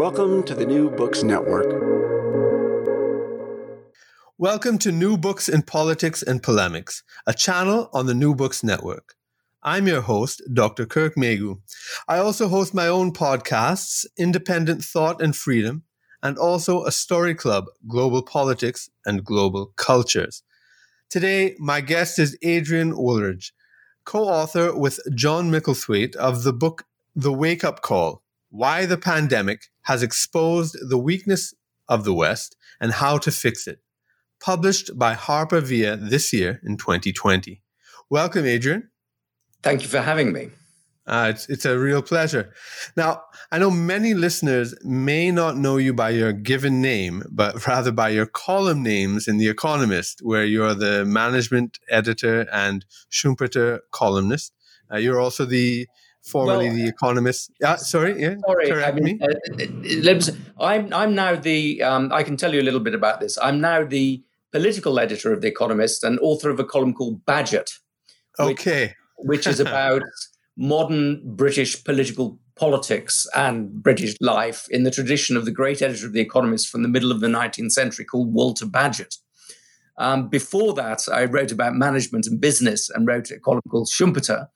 Welcome to the New Books Network. Welcome to New Books in Politics and Polemics, a channel on the New Books Network. I'm your host, Dr. Kirk Meighoo. I also host my own podcasts, Independent Thought and Freedom, and also a story club, Global Politics and Global Cultures. Today, my guest is Adrian Wooldridge, co author with John Micklethwait of the book The Wake Up Call Why the Pandemic Has Exposed the Weakness of the West and How to Fix It, published by Harper Via this year in 2020. Welcome, Adrian. Thank you for having me. Uh, it's, it's a real pleasure. Now, I know many listeners may not know you by your given name, but rather by your column names in The Economist, where you're the management editor and Schumpeter columnist. Uh, you're also the formerly well, the Economist. Yeah, sorry, yeah, sorry. Correct I mean, me. Uh, I'm I'm now the. Um, I can tell you a little bit about this. I'm now the political editor of The Economist and author of a column called Bagehot. Okay which is about modern British political politics and British life in the tradition of the great editor of The Economist from the middle of the 19th century called Walter Bagehot. Um, before that, I wrote about management and business and wrote a column called Schumpeter.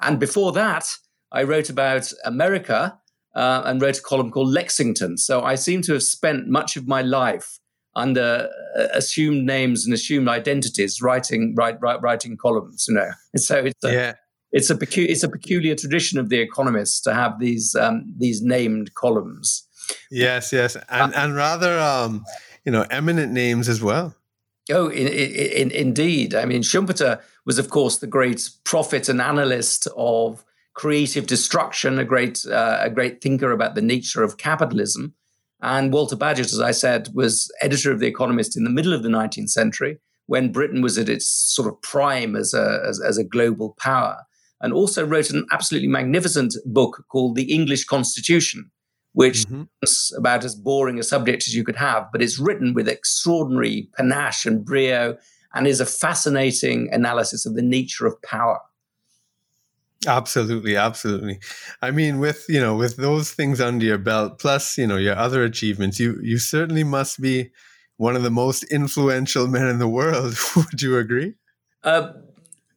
And before that, I wrote about America uh, and wrote a column called Lexington. So I seem to have spent much of my life under uh, assumed names and assumed identities, writing write, write, writing columns. You know, so it's a, yeah. It's a pecu- it's a peculiar tradition of the Economist to have these um, these named columns. Yes, yes, and uh, and rather um, you know eminent names as well. Oh, in, in, in, indeed. I mean, Schumpeter was, of course, the great prophet and analyst of creative destruction, a great uh, a great thinker about the nature of capitalism. And Walter Bagehot, as I said, was editor of The Economist in the middle of the 19th century when Britain was at its sort of prime as a, as, as a global power. And also wrote an absolutely magnificent book called The English Constitution, which mm-hmm. is about as boring a subject as you could have, but it's written with extraordinary panache and brio and is a fascinating analysis of the nature of power. Absolutely, absolutely. I mean, with you know, with those things under your belt, plus you know your other achievements, you you certainly must be one of the most influential men in the world. Would you agree? Uh,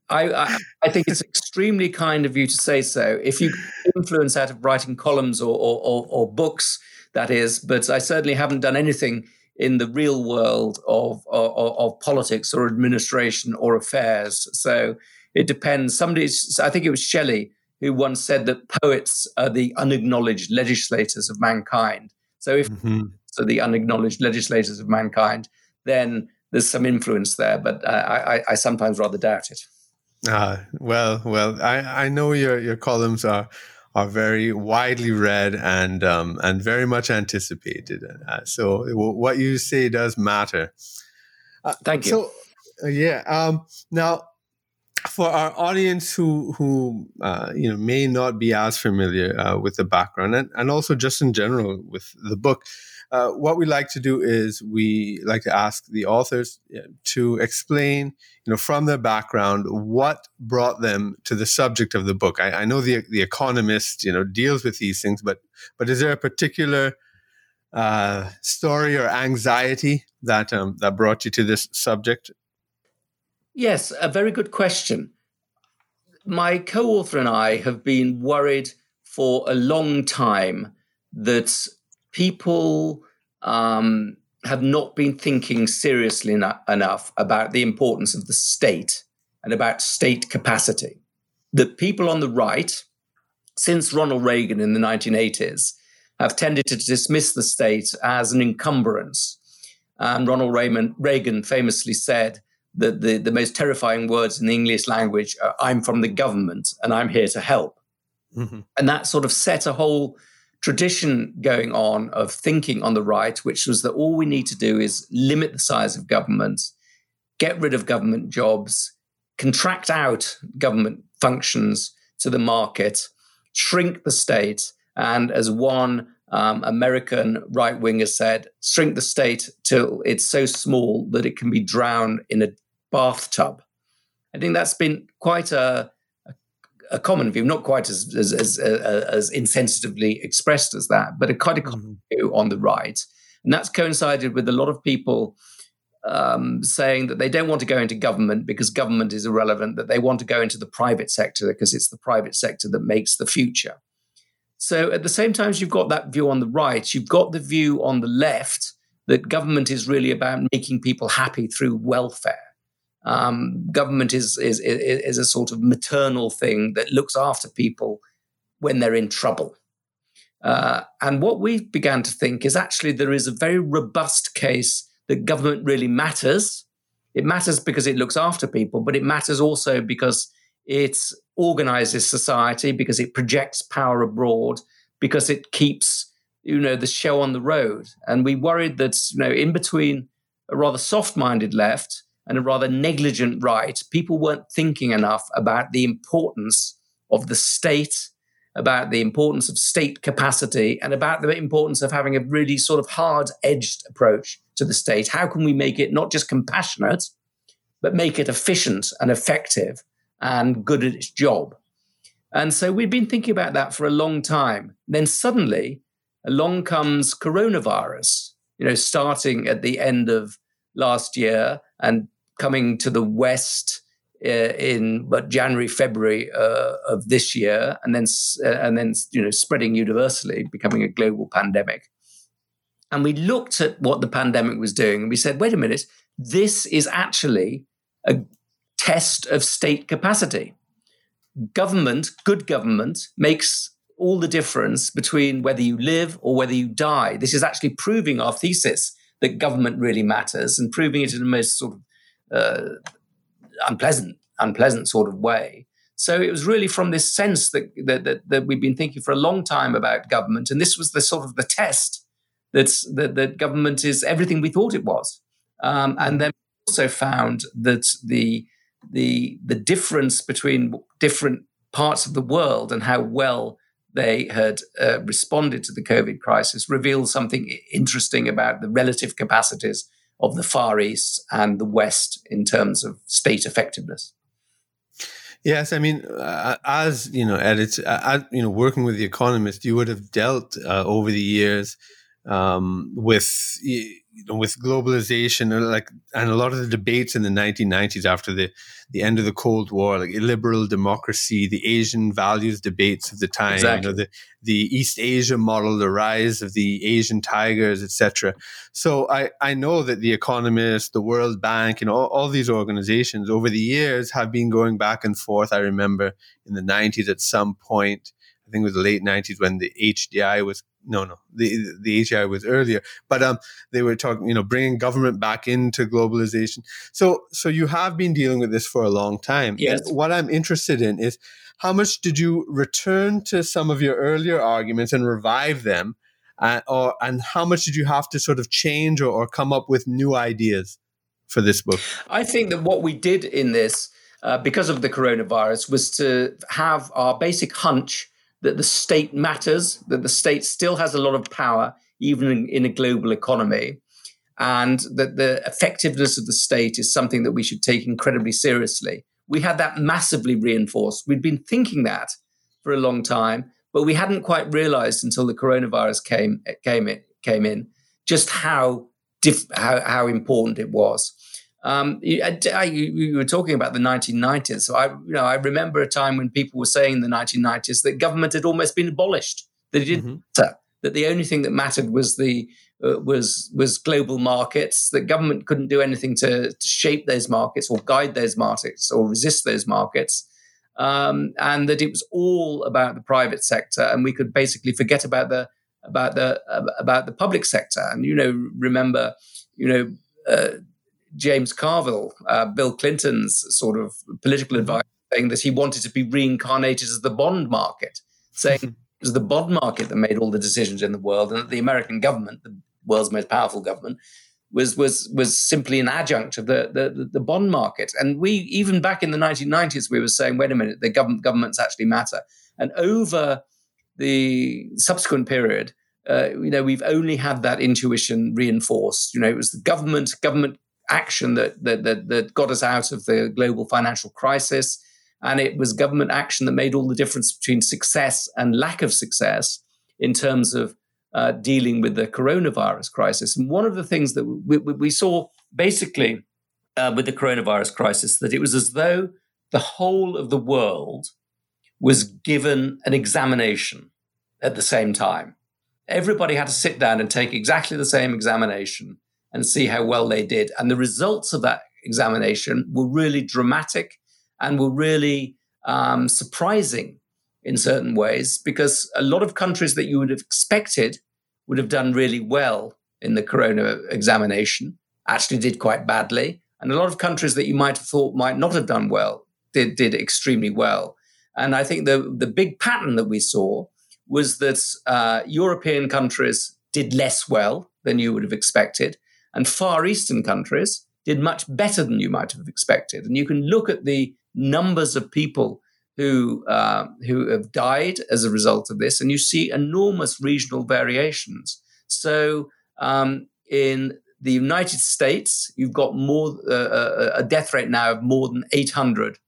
I, I, I think it's extremely kind of you to say so. If you influence out of writing columns or, or, or, or books, that is, but I certainly haven't done anything in the real world of, of, of politics or administration or affairs. So it depends. Somebody, I think it was Shelley who once said that poets are the unacknowledged legislators of mankind. So if mm-hmm. so, the unacknowledged legislators of mankind, then there's some influence there, but I, I, I sometimes rather doubt it. Ah, well, well, I, I know your, your columns are are very widely read and um, and very much anticipated. Uh, so what you say does matter. Uh, Thank you. So uh, yeah. Um, now for our audience who who uh, you know may not be as familiar uh, with the background and, and also just in general with the book, uh, what we like to do is we like to ask the authors uh, to explain, you know, from their background, what brought them to the subject of the book. I, I know the the Economist, you know, deals with these things, but but is there a particular uh, story or anxiety that um, that brought you to this subject? Yes, a very good question. My co-author and I have been worried for a long time that people um, have not been thinking seriously enough about the importance of the state and about state capacity. That people on the right, since Ronald Reagan in the 1980s, have tended to dismiss the state as an encumbrance. And Ronald Reagan famously said that the, the most terrifying words in the English language are, I'm from the government and I'm here to help. Mm-hmm. And that sort of set a whole tradition going on of thinking on the right, which was that all we need to do is limit the size of government, get rid of government jobs, contract out government functions to the market, shrink the state, and as one um, American right winger said, shrink the state till it's so small that it can be drowned in a bathtub. I think that's been quite a a common view, not quite as as, as, as insensitively expressed as that, but a quite of common mm-hmm. view on the right, and that's coincided with a lot of people um, saying that they don't want to go into government because government is irrelevant, that they want to go into the private sector because it's the private sector that makes the future. So at the same time as you've got that view on the right, you've got the view on the left that government is really about making people happy through welfare um, government is, is, is a sort of maternal thing that looks after people when they're in trouble. Uh, and what we began to think is actually there is a very robust case that government really matters. It matters because it looks after people, but it matters also because it organizes society, because it projects power abroad, because it keeps you know the show on the road. And we worried that you know in between a rather soft-minded left and a rather negligent right, people weren't thinking enough about the importance of the state, about the importance of state capacity, and about the importance of having a really sort of hard edged approach to the state. How can we make it not just compassionate, but make it efficient and effective and good at its job? And so we've been thinking about that for a long time. Then suddenly along comes coronavirus, you know, starting at the end of last year and coming to the West uh, in but January, February uh, of this year, and then uh, and then you know spreading universally, becoming a global pandemic. And we looked at what the pandemic was doing, and we said, wait a minute, this is actually a test of state capacity. Government, good government, makes all the difference between whether you live or whether you die. This is actually proving our thesis that government really matters and proving it in the most sort of uh, unpleasant, unpleasant sort of way. So it was really from this sense that, that, that, that, we've been thinking for a long time about government, and this was the sort of the test that's, that, that government is everything we thought it was. Um, and then also found that the, the, the difference between different parts of the world and how well they had uh, responded to the COVID crisis revealed something interesting about the relative capacities of the Far East and the West in terms of state effectiveness. Yes, I mean, uh, as you know, edit, uh, you know, working with the Economist, you would have dealt uh, over the years um, with you know, with globalization, uh, like, and a lot of the debates in the 1990s after the the end of the Cold War, like liberal democracy, the Asian values debates of the time, exactly. you know, the the East Asia model, the rise of the Asian tigers, etc. So I I know that the Economist, the World Bank, and all, all these organizations over the years have been going back and forth. I remember in the 90s at some point I think it was the late nineties when the HDI was no, no, the the HDI was earlier, but um, they were talking, you know, bringing government back into globalization. So, so you have been dealing with this for a long time. Yes. And what I'm interested in is how much did you return to some of your earlier arguments and revive them, uh, or and how much did you have to sort of change or, or come up with new ideas for this book? I think that what we did in this uh, because of the coronavirus was to have our basic hunch that the state matters, that the state still has a lot of power, even in, in a global economy, and that the effectiveness of the state is something that we should take incredibly seriously. We had that massively reinforced. We'd been thinking that for a long time, but we hadn't quite realized until the coronavirus came came in, came in just how diff, how, how important it was. Um, you, I, you, were talking about the 1990s. So I, you know, I remember a time when people were saying in the 1990s that government had almost been abolished. That it didn't mm-hmm. matter. That the only thing that mattered was the uh, was was global markets. That government couldn't do anything to, to shape those markets or guide those markets or resist those markets. Um, and that it was all about the private sector, and we could basically forget about the about the about the public sector. And you know, remember, you know, uh, James Carville, uh, Bill Clinton's sort of political mm-hmm. advisor, saying that he wanted to be reincarnated as the bond market, saying it was the bond market that made all the decisions in the world, and that the American government, the world's most powerful government, was was was simply an adjunct of the, the the bond market. And we even back in the 1990s, we were saying, wait a minute, the government governments actually matter. And over the subsequent period, uh, you know, we've only had that intuition reinforced. You know, it was the government, government action that, that, that, that got us out of the global financial crisis. And it was government action that made all the difference between success and lack of success in terms of uh, dealing with the coronavirus crisis. And one of the things that we, we saw basically uh, with the coronavirus crisis that it was as though the whole of the world was given an examination at the same time. Everybody had to sit down and take exactly the same examination and see how well they did. And the results of that examination were really dramatic and were really um, surprising in certain ways because a lot of countries that you would have expected would have done really well in the corona examination actually did quite badly. And a lot of countries that you might have thought might not have done well did, did extremely well. And I think the, the big pattern that we saw was that uh, European countries did less well than you would have expected and Far Eastern countries did much better than you might have expected. And you can look at the numbers of people who uh, who have died as a result of this, and you see enormous regional variations. So um, in the United States, you've got more uh, a death rate now of more than 800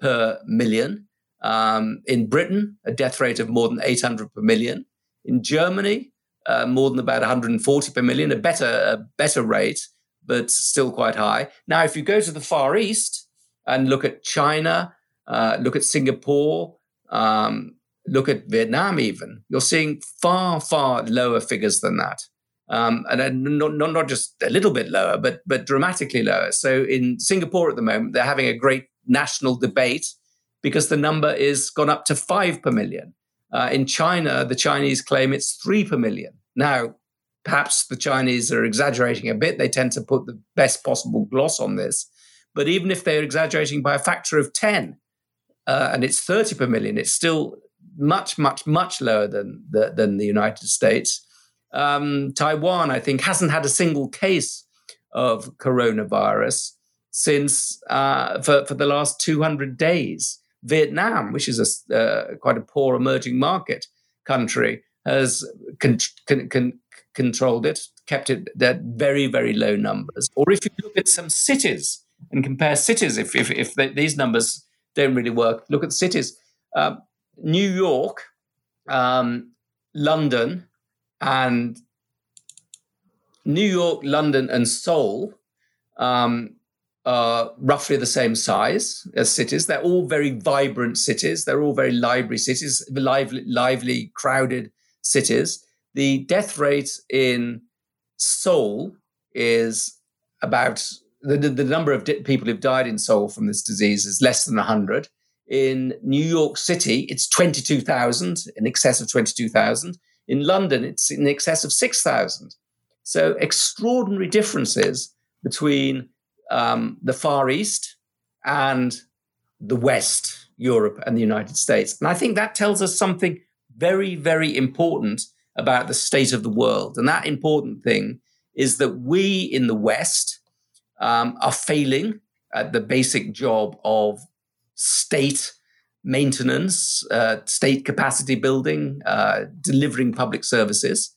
per million. Um, in Britain, a death rate of more than 800 per million. In Germany, uh, more than about 140 per million, a better a better rate, but still quite high. Now, if you go to the Far East and look at China, uh, look at Singapore, um, look at Vietnam, even you're seeing far far lower figures than that. Um, and not, not not just a little bit lower, but but dramatically lower. So in Singapore at the moment, they're having a great national debate because the number is gone up to five per million. Uh, in China, the Chinese claim it's three per million. Now, perhaps the Chinese are exaggerating a bit. They tend to put the best possible gloss on this. But even if they're exaggerating by a factor of 10 uh, and it's 30 per million, it's still much, much, much lower than the, than the United States. Um, Taiwan, I think, hasn't had a single case of coronavirus since uh, for, for the last 200 days. Vietnam, which is a, uh, quite a poor emerging market country, has con- con- con- controlled it, kept it at very, very low numbers. Or if you look at some cities and compare cities, if, if, if they, these numbers don't really work, look at cities. Um, New York, um, London, and New York, London, and Seoul um, roughly the same size as cities. They're all very vibrant cities. They're all very lively cities, lively, lively crowded cities. The death rate in Seoul is about the, the number of di- people who've died in Seoul from this disease is less than 100. In New York City, it's 22,000, in excess of 22,000. In London, it's in excess of 6,000. So extraordinary differences between um, the Far East and the West, Europe and the United States. And I think that tells us something very, very important about the state of the world. And that important thing is that we in the West um, are failing at the basic job of state maintenance, uh, state capacity building, uh, delivering public services.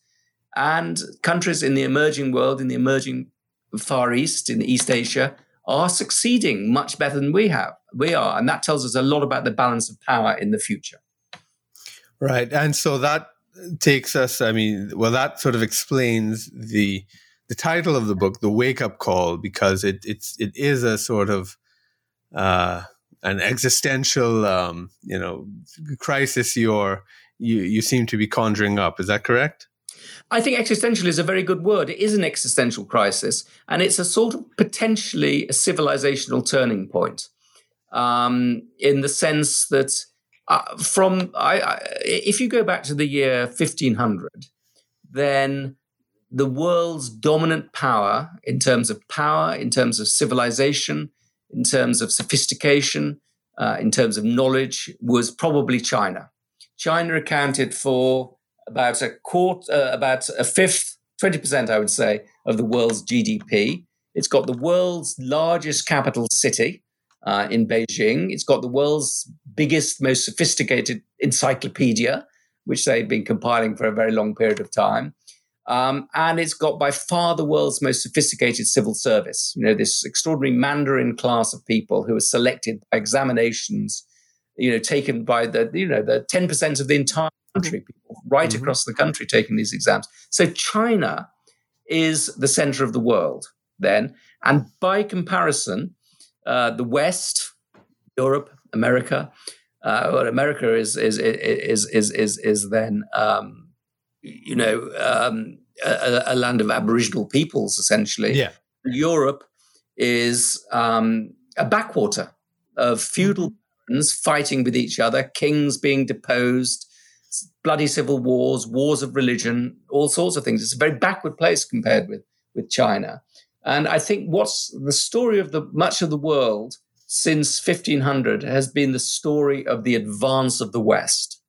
And countries in the emerging world, in the emerging Far East, in East Asia, are succeeding much better than we have. We are. And that tells us a lot about the balance of power in the future. Right. And so that takes us, I mean, well, that sort of explains the the title of the book, The Wake Up Call, because it it's it is a sort of uh, an existential um, you know crisis you're you you seem to be conjuring up. Is that correct? I think existential is a very good word. It is an existential crisis, and it's a sort of potentially a civilizational turning point, um, in the sense that uh, from I, I, if you go back to the year 1500, then the world's dominant power in terms of power, in terms of civilization, in terms of sophistication, uh, in terms of knowledge, was probably China. China accounted for about a quarter, uh, about a fifth, 20%, I would say, of the world's GDP. It's got the world's largest capital city uh, in Beijing. It's got the world's biggest, most sophisticated encyclopedia, which they've been compiling for a very long period of time. Um, and it's got by far the world's most sophisticated civil service. You know, this extraordinary Mandarin class of people who are selected by examinations, you know, taken by the, you know, the 10% of the entire country, people right mm-hmm. across the country taking these exams. So China is the center of the world then. And by comparison, uh, the West, Europe, America, uh, well, America is, is, is, is, is, is then, um, you know, um, a, a, land of Aboriginal peoples, essentially. Yeah. Europe is um, a backwater of feudal mm-hmm. barons fighting with each other, kings being deposed, bloody civil wars, wars of religion, all sorts of things. It's a very backward place compared with, with China. And I think what's the story of the much of the world since 1500 has been the story of the advance of the West.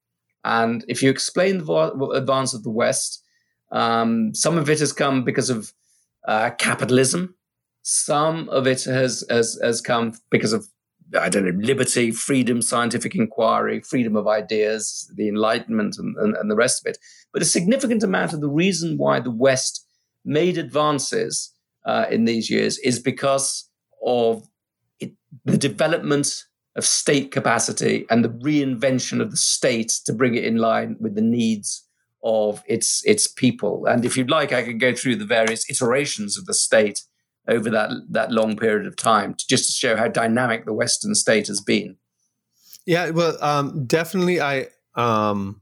And if you explain the advance of the West, um, some of it has come because of uh, capitalism. Some of it has, has has come because of I don't know liberty, freedom, scientific inquiry, freedom of ideas, the Enlightenment, and, and, and the rest of it. But a significant amount of the reason why the West made advances uh, in these years is because of it, the development of state capacity and the reinvention of the state to bring it in line with the needs of its its people. And if you'd like, I could go through the various iterations of the state over that that long period of time, to, just to show how dynamic the Western state has been. Yeah, well, um, definitely. I um,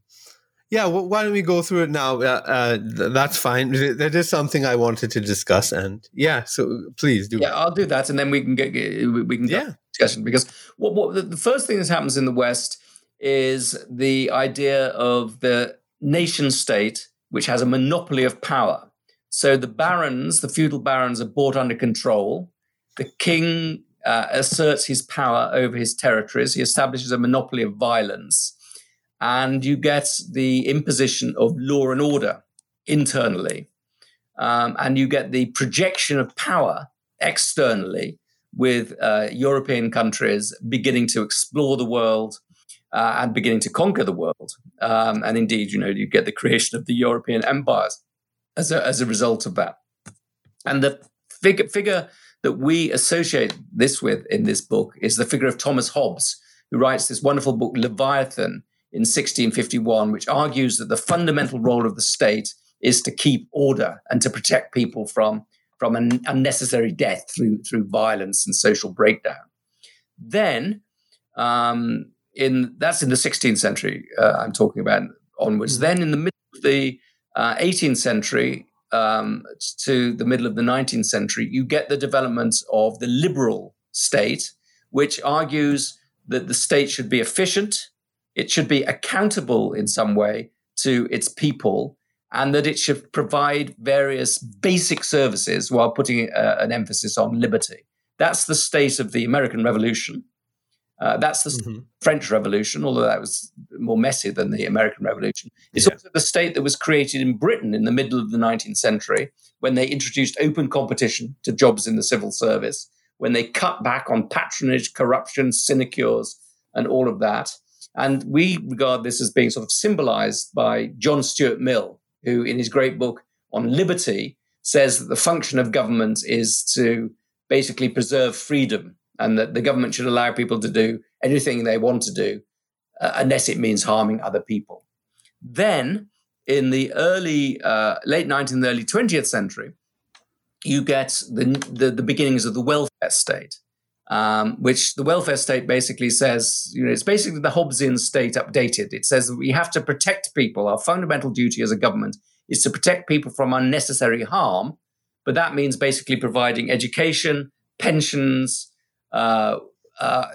yeah, well, why don't we go through it now? Uh, uh, that's fine. That is something I wanted to discuss, and yeah, so please do. Yeah, I'll do that, and then we can get we can yeah discussion because what, what the first thing that happens in the West is the idea of the nation state, which has a monopoly of power. So the barons, the feudal barons, are brought under control. The king uh, asserts his power over his territories. He establishes a monopoly of violence and you get the imposition of law and order internally, um, and you get the projection of power externally with uh, European countries beginning to explore the world uh, and beginning to conquer the world. Um, and indeed, you know, you get the creation of the European empires as a, as a result of that. And the figure, figure that we associate this with in this book is the figure of Thomas Hobbes, who writes this wonderful book, Leviathan, in 1651, which argues that the fundamental role of the state is to keep order and to protect people from, from an unnecessary death through, through violence and social breakdown. Then, um, in that's in the 16th century, uh, I'm talking about onwards. Mm-hmm. Then, in the middle of the uh, 18th century um, to the middle of the 19th century, you get the development of the liberal state, which argues that the state should be efficient, it should be accountable in some way to its people and that it should provide various basic services while putting uh, an emphasis on liberty. That's the state of the American Revolution. Uh, that's the mm-hmm. French Revolution, although that was more messy than the American Revolution. It's yeah. also the state that was created in Britain in the middle of the 19th century when they introduced open competition to jobs in the civil service, when they cut back on patronage, corruption, sinecures, and all of that. And we regard this as being sort of symbolized by John Stuart Mill, who, in his great book on liberty, says that the function of government is to basically preserve freedom and that the government should allow people to do anything they want to do uh, unless it means harming other people. Then, in the early, uh, late 19th, early 20th century, you get the, the, the beginnings of the welfare state, um, which the welfare state basically says, you know, it's basically the Hobbesian state updated. It says that we have to protect people. Our fundamental duty as a government is to protect people from unnecessary harm, but that means basically providing education, pensions, uh, uh,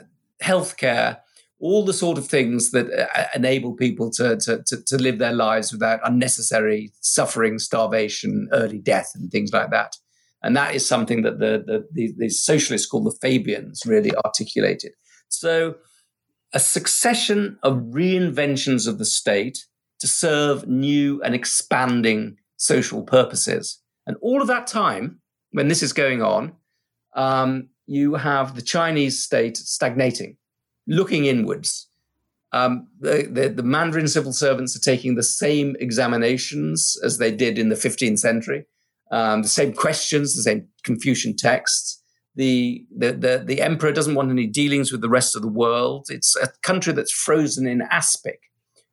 healthcare, all the sort of things that uh, enable people to, to, to, to, live their lives without unnecessary suffering, starvation, early death, and things like that. And that is something that the, the, the, the socialists called the Fabians really articulated. So, a succession of reinventions of the state to serve new and expanding social purposes. And all of that time, when this is going on, um, you have the Chinese state stagnating, looking inwards. Um, the, the, the, Mandarin civil servants are taking the same examinations as they did in the 15th century, um, the same questions, the same Confucian texts. The, the, the, the emperor doesn't want any dealings with the rest of the world. It's a country that's frozen in aspic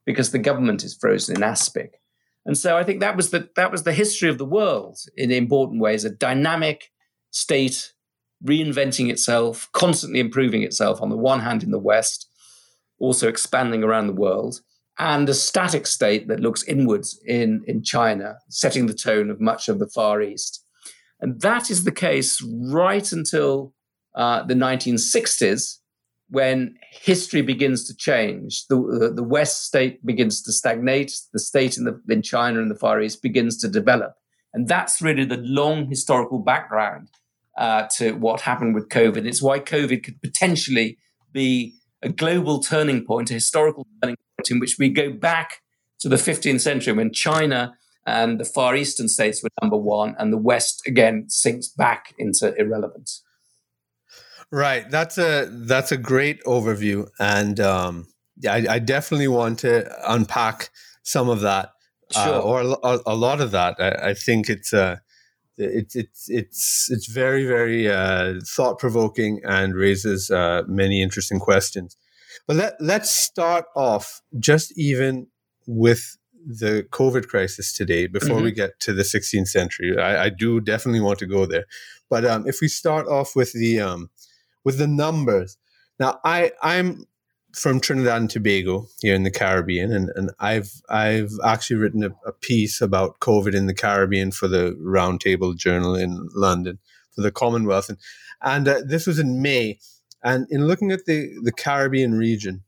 because the government is frozen in aspic. And so I think that was the, that was the history of the world in important ways, a dynamic state reinventing itself, constantly improving itself on the one hand in the West, also expanding around the world, and a static state that looks inwards in, in China, setting the tone of much of the Far East. And that is the case right until uh, the 1960s, when history begins to change. The, uh, the West state begins to stagnate, the state in, the, in China and the Far East begins to develop. And that's really the long historical background uh, to what happened with COVID. It's why COVID could potentially be a global turning point, a historical turning point in which we go back to the 15th century when China and the Far Eastern states were number one, and the West again sinks back into irrelevance. Right. That's a that's a great overview, and um, I, I, definitely want to unpack some of that, uh, sure. uh, or a, a, lot of that. I, I think it's uh, it's it's it's it's very very uh, thought provoking and raises uh, many interesting questions. But let let's start off just even with the COVID crisis today before mm-hmm. we get to the 16th century. I, I, do definitely want to go there, but um, if we start off with the um, with the numbers, now I I'm from Trinidad and Tobago here in the Caribbean, and, and I've I've actually written a, a, piece about COVID in the Caribbean for the Roundtable Journal in London for the Commonwealth, and and uh, this was in May, and in looking at the the Caribbean region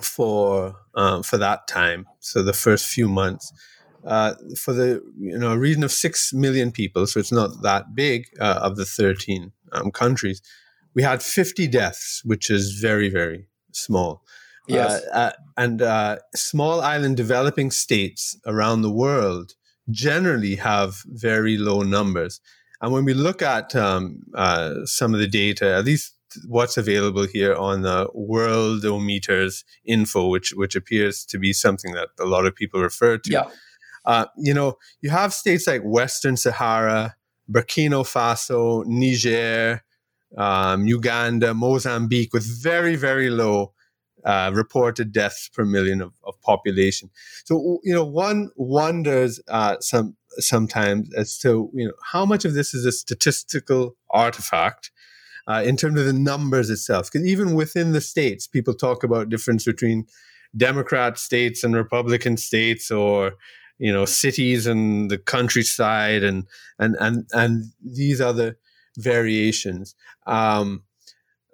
for um, for that time, so the first few months. Uh, for the you know a region of six million people, so it's not that big uh, of the thirteen um, countries, we had fifty deaths, which is very very small. Yes. Uh, uh, and uh, small island developing states around the world generally have very low numbers. And when we look at um, uh, some of the data, at least what's available here on the Worldometers info, which which appears to be something that a lot of people refer to. Yeah. Uh, you know, you have states like Western Sahara, Burkina Faso, Niger, um, Uganda, Mozambique, with very, very low uh, reported deaths per million of, of, population. So, you know, one wonders uh, some sometimes as to you know how much of this is a statistical artifact uh, in terms of the numbers itself. Because even within the states, people talk about difference between Democrat states and Republican states, or you know, cities and the countryside, and and and and these other variations. Um,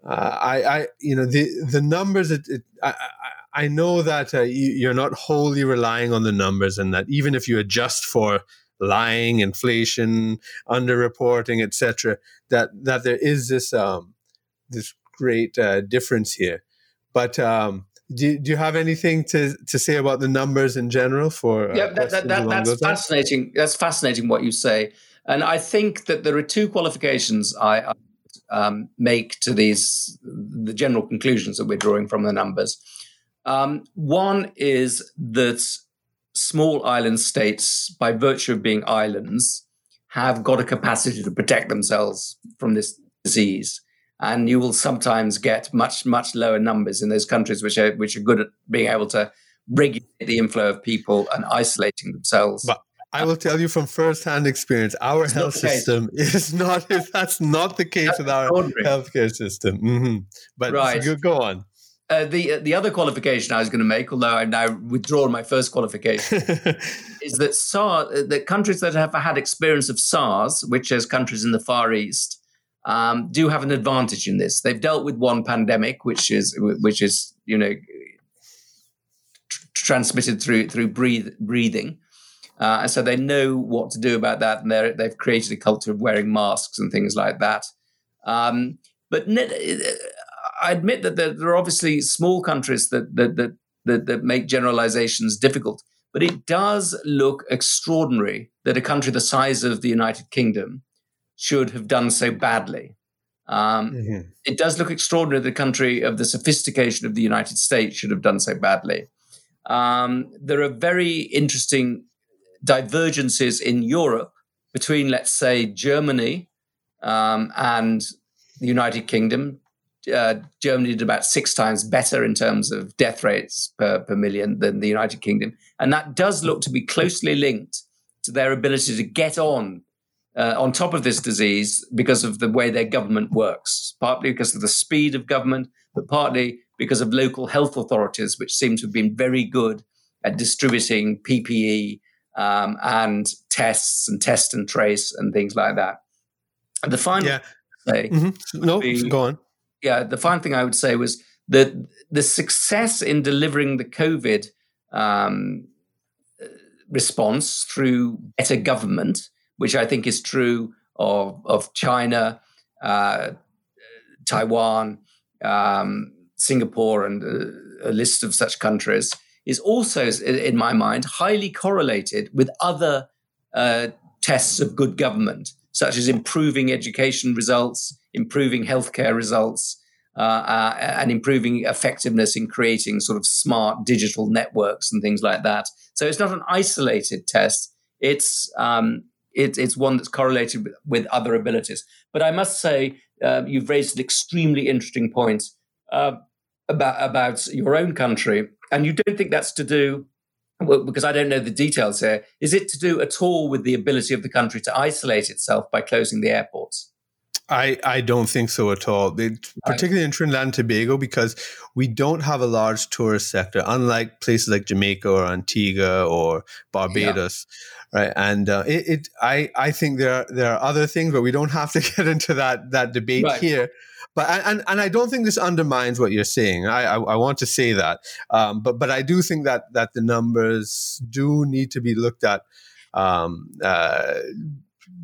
uh, I, I, you know, the the numbers. It, it, I, I know that uh, you, are not wholly relying on the numbers, and that even if you adjust for lying, inflation, underreporting, etc., that that there is this um, this great uh, difference here. But um, do, do you have anything to, to say about the numbers in general? For uh, yeah, that, that, that, that's fascinating. That's fascinating what you say. And I think that there are two qualifications I, um, make to these the general conclusions that we're drawing from the numbers. Um, one is that small island states, by virtue of being islands, have got a capacity to protect themselves from this disease. And you will sometimes get much, much lower numbers in those countries which are which are good at being able to regulate the inflow of people and isolating themselves. But I will tell you from first-hand experience, our it's health system is not. That's not the case that's with our healthcare system. Mm-hmm. But right. you go on. Uh, the uh, the other qualification I was going to make, although I've now withdrawn my first qualification, is that SARS, uh, the countries that have had experience of SARS, which is countries in the Far East, um, do have an advantage in this. They've dealt with one pandemic, which is which is you know tr- transmitted through through breathe, breathing, uh, and so they know what to do about that, and they've created a culture of wearing masks and things like that. Um, but I admit that there, are obviously small countries that that, that that that make generalizations difficult, but it does look extraordinary that a country the size of the United Kingdom should have done so badly. Um, mm-hmm. It does look extraordinary that a country of the sophistication of the United States should have done so badly. Um, there are very interesting divergences in Europe between, let's say, Germany um, and the United Kingdom, uh, Germany did about six times better in terms of death rates per, per million than the United Kingdom. And that does look to be closely linked to their ability to get on uh, on top of this disease because of the way their government works, partly because of the speed of government, but partly because of local health authorities, which seem to have been very good at distributing PPE um, and tests and test and trace and things like that. And the final yeah. say, mm-hmm. no, be, go on yeah, the final thing I would say was that the success in delivering the COVID um, response through better government, which I think is true of of China, uh, Taiwan, um, Singapore, and uh, a list of such countries, is also, in my mind, highly correlated with other uh, tests of good government, such as improving education results, improving healthcare results, uh, uh, and improving effectiveness in creating sort of smart digital networks and things like that. So it's not an isolated test. It's um, it, it's one that's correlated with, with, other abilities. But I must say, uh, you've raised an extremely interesting point uh, about about your own country, and you don't think that's to do well, because I don't know the details here. Is it to do at all with the ability of the country to isolate itself by closing the airports? I, I don't think so at all. They, particularly in Trinidad and Tobago, because we don't have a large tourist sector, unlike places like Jamaica or Antigua or Barbados, yeah. right? And uh, it, it, I, I think there are, there are other things, but we don't have to get into that that debate right. here. But and and I don't think this undermines what you're saying. I I, I want to say that, um, but but I do think that that the numbers do need to be looked at. Um, uh,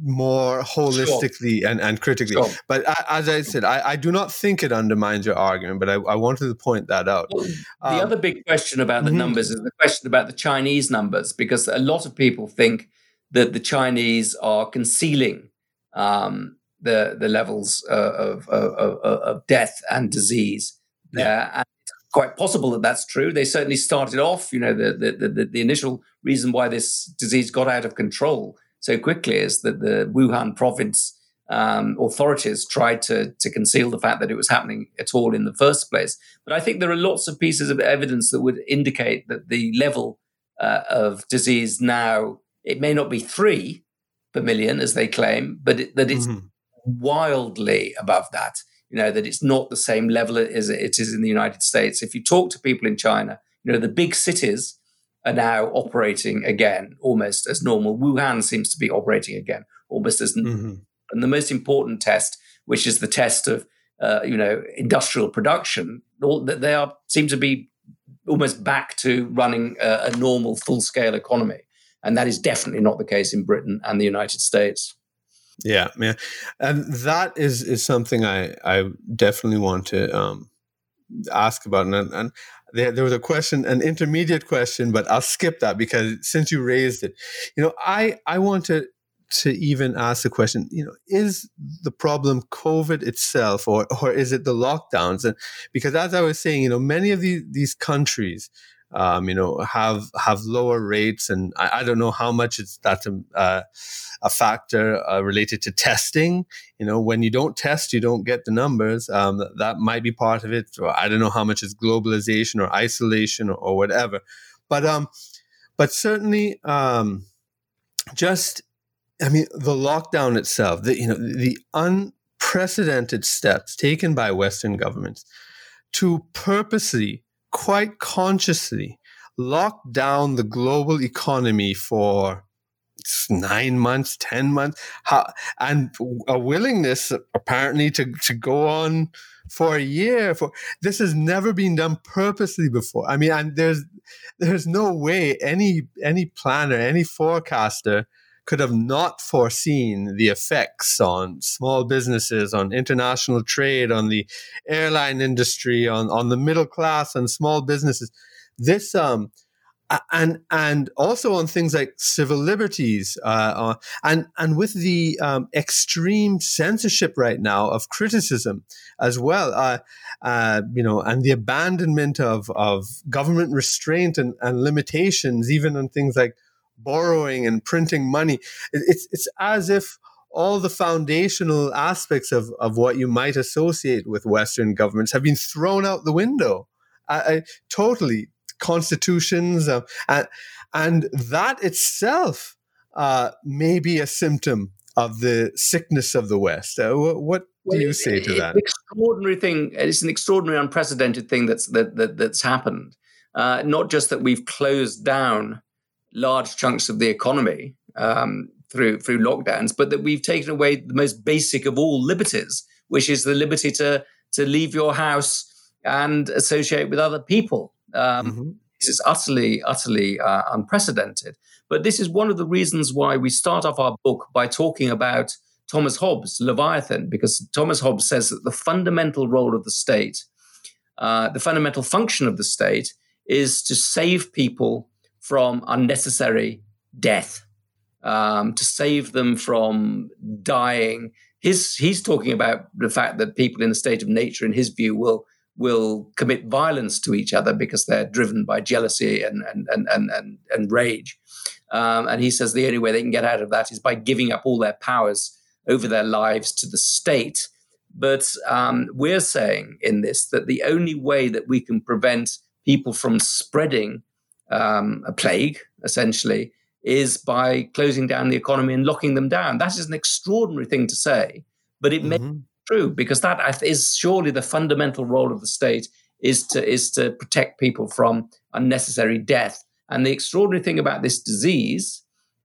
more holistically sure. and, and critically. Sure. But as I said, I, I, do not think it undermines your argument, but I, I wanted to point that out. Well, the um, other big question about the mm-hmm. numbers is the question about the Chinese numbers, because a lot of people think that the Chinese are concealing um, the the levels of, of, of, of, death and disease there. And it's quite possible that that's true. They certainly started off, you know, the, the, the, the initial reason why this disease got out of control so quickly is that the Wuhan province um, authorities tried to, to conceal the fact that it was happening at all in the first place. But I think there are lots of pieces of evidence that would indicate that the level uh, of disease now, it may not be three per million as they claim, but it, that it's mm-hmm. Wildly above that. You know, that it's not the same level as it is in the United States. If you talk to people in China, you know, the big cities are now operating again almost as normal. Wuhan seems to be operating again almost as mm-hmm. and the most important test, which is the test of uh, you know industrial production, all that they are seem to be almost back to running a, a normal full scale economy, and that is definitely not the case in Britain and the United States. Yeah, man, and that is is something I I definitely want to um, ask about, and, and there, there was a question, an intermediate question, but I'll skip that because since you raised it, you know, I I want to to even ask the question, you know, is the problem COVID itself or, or is it the lockdowns? And because as I was saying, you know, many of these, these countries, um, you know, have have lower rates, and I, I don't know how much it's that's a, uh, a factor uh, related to testing. You know, when you don't test, you don't get the numbers. Um, that might be part of it. Or I don't know how much is globalization or isolation or, or whatever, but um, but certainly um, just I mean, the lockdown itself, the, you know, the unprecedented steps taken by Western governments to purposely, quite consciously, locked down the global economy for nine months, 10 months, how, and a willingness apparently to, to go on for a year. For This has never been done purposely before. I mean, and there's, there's no way any, any planner, any forecaster could have not foreseen the effects on small businesses, on international trade, on the airline industry, on, on the middle class and small businesses. This, um, and and also on things like civil liberties, uh, uh, and and with the um, extreme censorship right now of criticism as well, uh, uh, you know, and the abandonment of of government restraint and, and limitations, even on things like borrowing and printing money. It's it's as if all the foundational aspects of, of what you might associate with Western governments have been thrown out the window. I, I, totally constitutions, uh, and, and that itself uh, may be a symptom of the sickness of the West. Uh, what, do you say to that? extraordinary thing. It's an extraordinary, unprecedented thing that's that, that that's happened. Uh, not just that we've closed down large chunks of the economy um, through through lockdowns, but that we've taken away the most basic of all liberties, which is the liberty to to leave your house and associate with other people. Um, mm-hmm. This is utterly, utterly uh, unprecedented. But this is one of the reasons why we start off our book by talking about Thomas Hobbes' Leviathan, because Thomas Hobbes says that the fundamental role of the state, uh, the fundamental function of the state, is to save people from unnecessary death, um, to save them from dying. His, he's talking about the fact that people in a state of nature, in his view, will will commit violence to each other because they're driven by jealousy and and and and and, and rage. Um, and he says the only way they can get out of that is by giving up all their powers over their lives to the state. But um, we're saying in this that the only way that we can prevent people from spreading um, a plague, essentially, is by closing down the economy and locking them down. That is an extraordinary thing to say, but it mm-hmm. may be true because that is surely the fundamental role of the state is to is to protect people from unnecessary death. And the extraordinary thing about this disease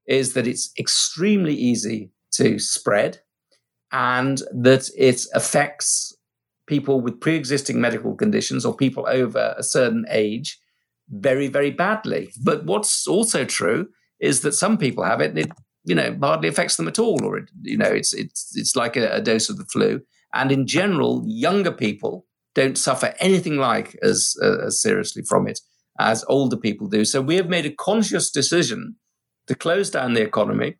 is that it's extremely easy to spread and that it affects people with pre-existing medical conditions or people over a certain age very, very badly. But what's also true is that some people have it and it, you know, hardly affects them at all, or it, you know, it's it's it's like a, a dose of the flu. And in general, younger people don't suffer anything like as uh, as seriously from it as older people do. So we have made a conscious decision to close down the economy,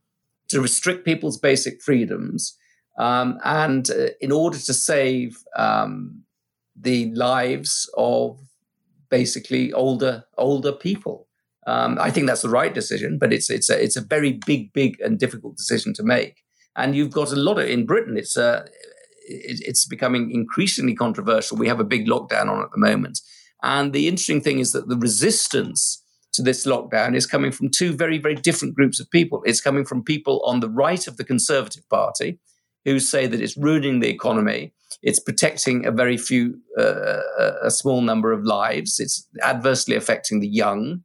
to restrict people's basic freedoms, um, and uh, in order to save um, the lives of basically older older people. Um, I think that's the right decision, but it's it's a it's a very big, big and difficult decision to make. And you've got a lot of in Britain. It's a uh, it's becoming increasingly controversial. We have a big lockdown on at the moment, and the interesting thing is that the resistance to this lockdown is coming from two very very different groups of people. It's coming from people on the right of the Conservative Party who say that it's ruining the economy it's protecting a very few, uh, a small number of lives. It's adversely affecting the young,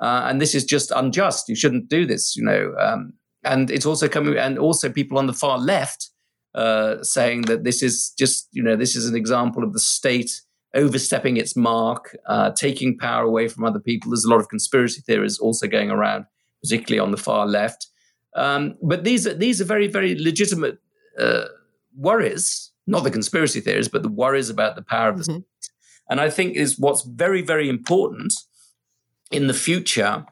uh, and this is just unjust. You shouldn't do this, you know. Um, and it's also coming, and also people on the far left uh, saying that this is just, you know, this is an example of the state overstepping its mark, uh, taking power away from other people. There's a lot of conspiracy theories also going around, particularly on the far left. Um, but these are these are very very legitimate uh, worries not the conspiracy theories, but the worries about the power of the mm-hmm. state. And I think is what's very, very important in the future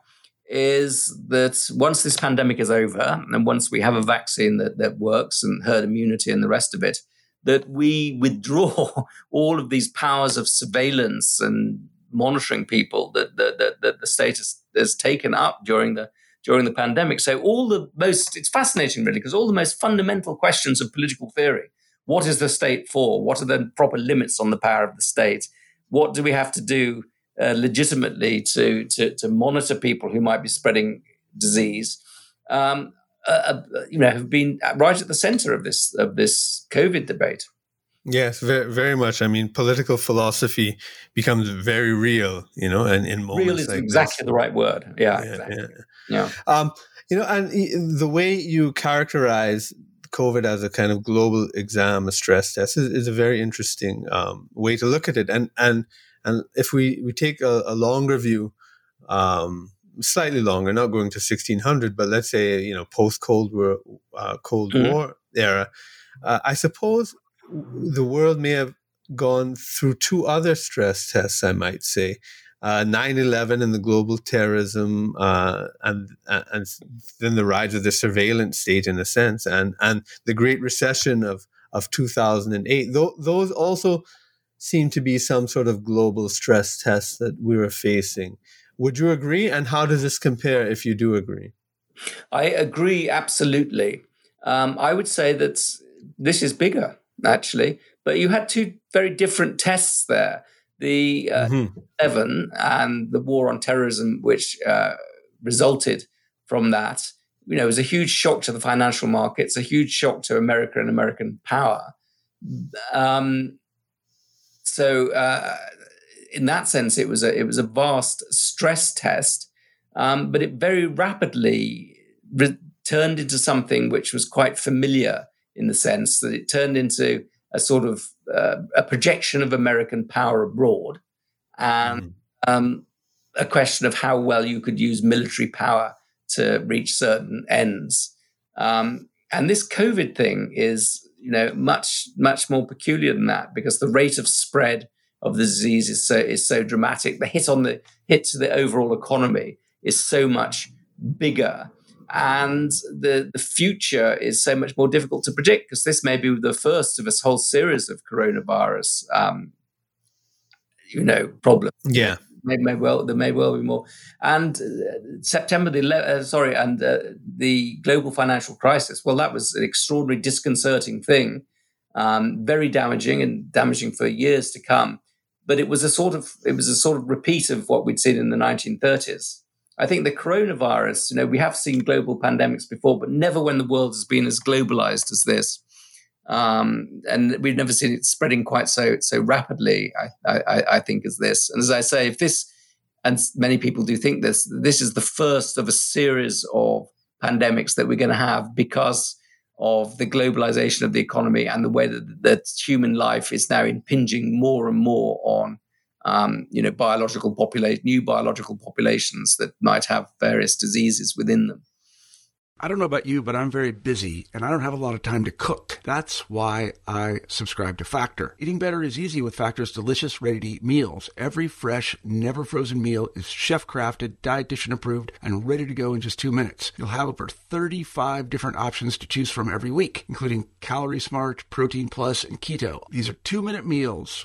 is that once this pandemic is over and once we have a vaccine that, that works and herd immunity and the rest of it, that we withdraw all of these powers of surveillance and monitoring people that, that, that, that the state has, has taken up during the during the pandemic. So all the most it's fascinating really because all the most fundamental questions of political theory. What is the state for? What are the proper limits on the power of the state? What do we have to do uh, legitimately to, to, to monitor people who might be spreading disease, um, uh, uh, you know, have been right at the center of this of this COVID debate. Yes, very, very much. I mean, political philosophy becomes very real, you know, and in moments real is like exactly this. the right word. Yeah, yeah, exactly. yeah. Yeah. Um, you know, and the way you characterize COVID as a kind of global exam, a stress test, is, is a very interesting um, way to look at it. And and and if we, we take a, a longer view, um, slightly longer, not going to 1600, but let's say, you know, post Cold War, uh, Cold mm. War era, uh, I suppose the world may have gone through two other stress tests, I might say. Uh, 9/11 and the global terrorism, uh, and and then the rise of the surveillance state, in a sense, and and the Great Recession of of 2008. Th- those also seem to be some sort of global stress test that we were facing. Would you agree? And how does this compare if you do agree? I agree absolutely. Um, I would say that this is bigger, actually, but you had two very different tests there. The uh, mm-hmm. seven and the war on terrorism, which uh, resulted from that, you know, was a huge shock to the financial markets, a huge shock to America and American power. Um, so uh, in that sense, it was a it was a vast stress test, um, but it very rapidly re- turned into something which was quite familiar in the sense that it turned into a sort of uh, a projection of American power abroad, and mm. um, a question of how well you could use military power to reach certain ends. Um, and this COVID thing is you know, much much more peculiar than that because the rate of spread of the disease is so is so dramatic. The hit on the hit to the overall economy is so much bigger, and the the future is so much more difficult to predict because this may be the first of a whole series of coronavirus, um, you know, problems. Yeah, may, may well there may well be more. And uh, September the uh, sorry, and uh, the global financial crisis. Well, that was an extraordinary, disconcerting thing, um, very damaging and damaging for years to come. But it was a sort of it was a sort of repeat of what we'd seen in the 1930s. I think the coronavirus, you know, we have seen global pandemics before, but never when the world has been as globalized as this. Um, and we've never seen it spreading quite so so rapidly. I, I, I think as this, and as I say, if this, and many people do think this, this is the first of a series of pandemics that we're going to have because of the globalization of the economy and the way that, that human life is now impinging more and more on um, you know biological populate new biological populations that might have various diseases within them. I don't know about you, but I'm very busy and I don't have a lot of time to cook. That's why I subscribe to Factor. Eating better is easy with Factor's delicious, ready to eat meals. Every fresh, never frozen meal is chef crafted, dietitian approved, and ready to go in just two minutes. You'll have over 35 different options to choose from every week, including Calorie Smart, Protein Plus, and Keto. These are two minute meals.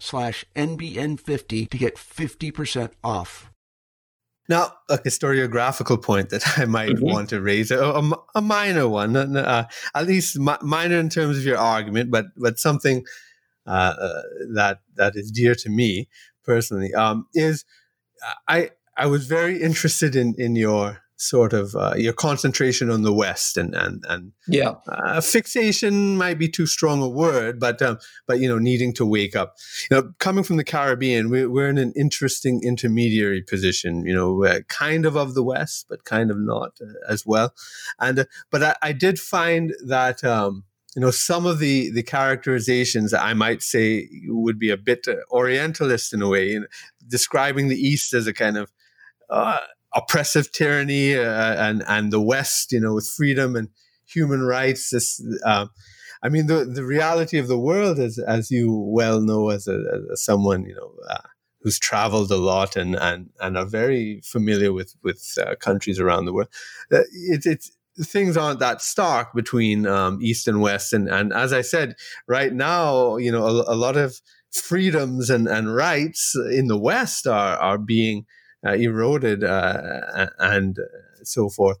slash NBN50 to get 50% off. Now, a historiographical point that I might mm-hmm. want to raise, a, a, a minor one, uh, at least mi- minor in terms of your argument, but but something uh, uh, that that is dear to me personally, um, is I I was very interested in in your sort of uh, your concentration on the West and and and yeah, uh, fixation might be too strong a word, but um, but you know, needing to wake up. You know, coming from the Caribbean, we're, we're in an interesting intermediary position. You know, kind of of the West, but kind of not uh, as well. And uh, but I, I, did find that. Um, you know, some of the the characterizations I might say would be a bit uh, Orientalist in a way, you know, describing the East as a kind of uh, oppressive tyranny uh, and and the West, you know, with freedom and human rights. This, uh, I mean, the the reality of the world, as as you well know, as, a, as someone you know uh, who's traveled a lot and and and are very familiar with with uh, countries around the world, uh, it's it's things aren't that stark between um, East and West, and and as I said, right now, you know, a, a lot of freedoms and, and rights in the West are are being eroded uh, and so forth.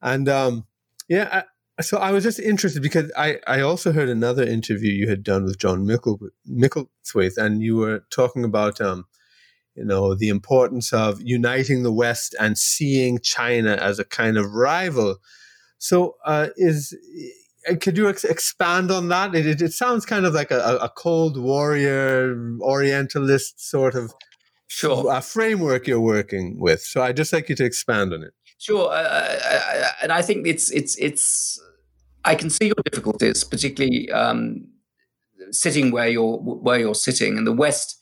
And um, yeah, I, so I was just interested because I, I also heard another interview you had done with John Mickle, Micklethwait, and you were talking about um, you know the importance of uniting the West and seeing China as a kind of rival. So uh, is could you ex- expand on that? It, it, it, sounds kind of like a, a Cold Warrior Orientalist sort of sure. uh, framework you're working with. So I'd just like you to expand on it. Sure, uh, uh, uh, and I think it's it's it's. I can see your difficulties, particularly um, sitting where you're where you're sitting in the West.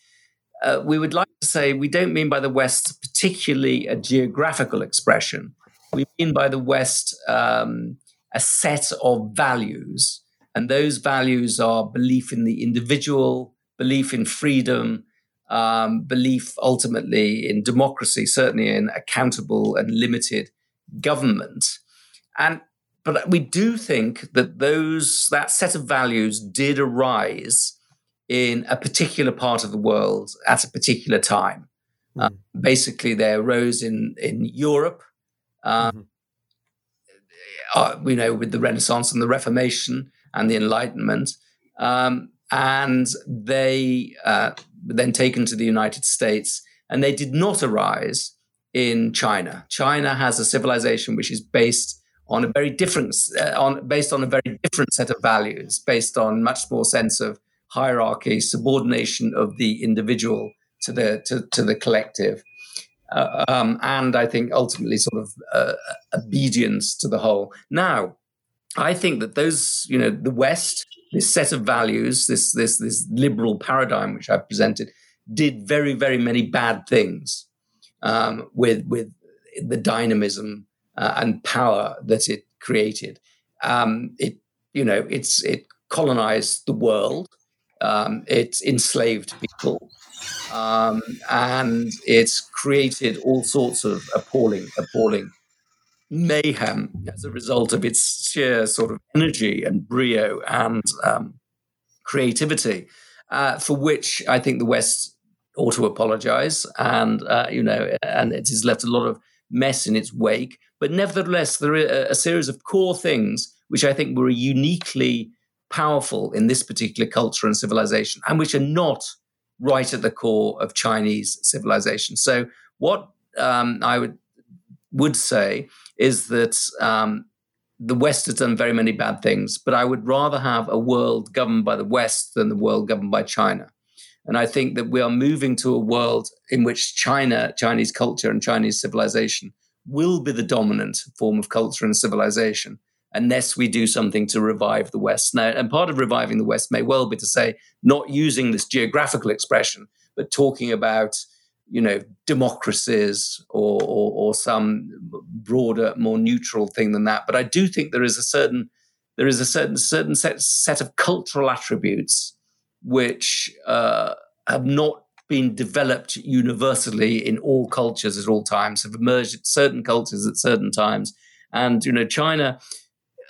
Uh, we would like to say we don't mean by the West particularly a geographical expression. We mean by the West um, a set of values, and those values are belief in the individual, belief in freedom, um, belief ultimately in democracy, certainly in accountable and limited government. And but we do think that those that set of values did arise in a particular part of the world at a particular time. Mm-hmm. Basically, they arose in in Europe. Uh, mm-hmm. uh, we know with the Renaissance and the Reformation and the Enlightenment, um, and they uh, then taken to the United States, and they did not arise in China. China has a civilization which is based on a very different, uh, on based on a very different set of values, based on much more sense of hierarchy, subordination of the individual to the to, to the collective, uh, um, and I think ultimately sort of uh, obedience to the whole. Now, I think that those, you know, the West this set of values, this this this liberal paradigm which I've presented, did very very many bad things um, with with the dynamism uh, and power that it created. Um, it you know it's it colonized the world. Um, it enslaved people. Um, and it's created all sorts of appalling, appalling mayhem as a result of its sheer sort of energy and brio and um, creativity, uh, for which I think the West ought to apologize. And, uh, you know, and it has left a lot of mess in its wake. But nevertheless, there are a series of core things which I think were uniquely powerful in this particular culture and civilization, and which are not right at the core of Chinese civilization. So, what um, I would would say is that um, the West has done very many bad things, but I would rather have a world governed by the West than the world governed by China. And I think that we are moving to a world in which China, Chinese culture, and Chinese civilization will be the dominant form of culture and civilization unless we do something to revive the West. Now, and part of reviving the West may well be to say, not using this geographical expression, but talking about you know democracies or, or, or some broader more neutral thing than that. But i do think there is a certain there is a certain certain set, set of cultural attributes which uh, have not been developed universally in all cultures at all times have emerged at certain cultures at certain times. And you know china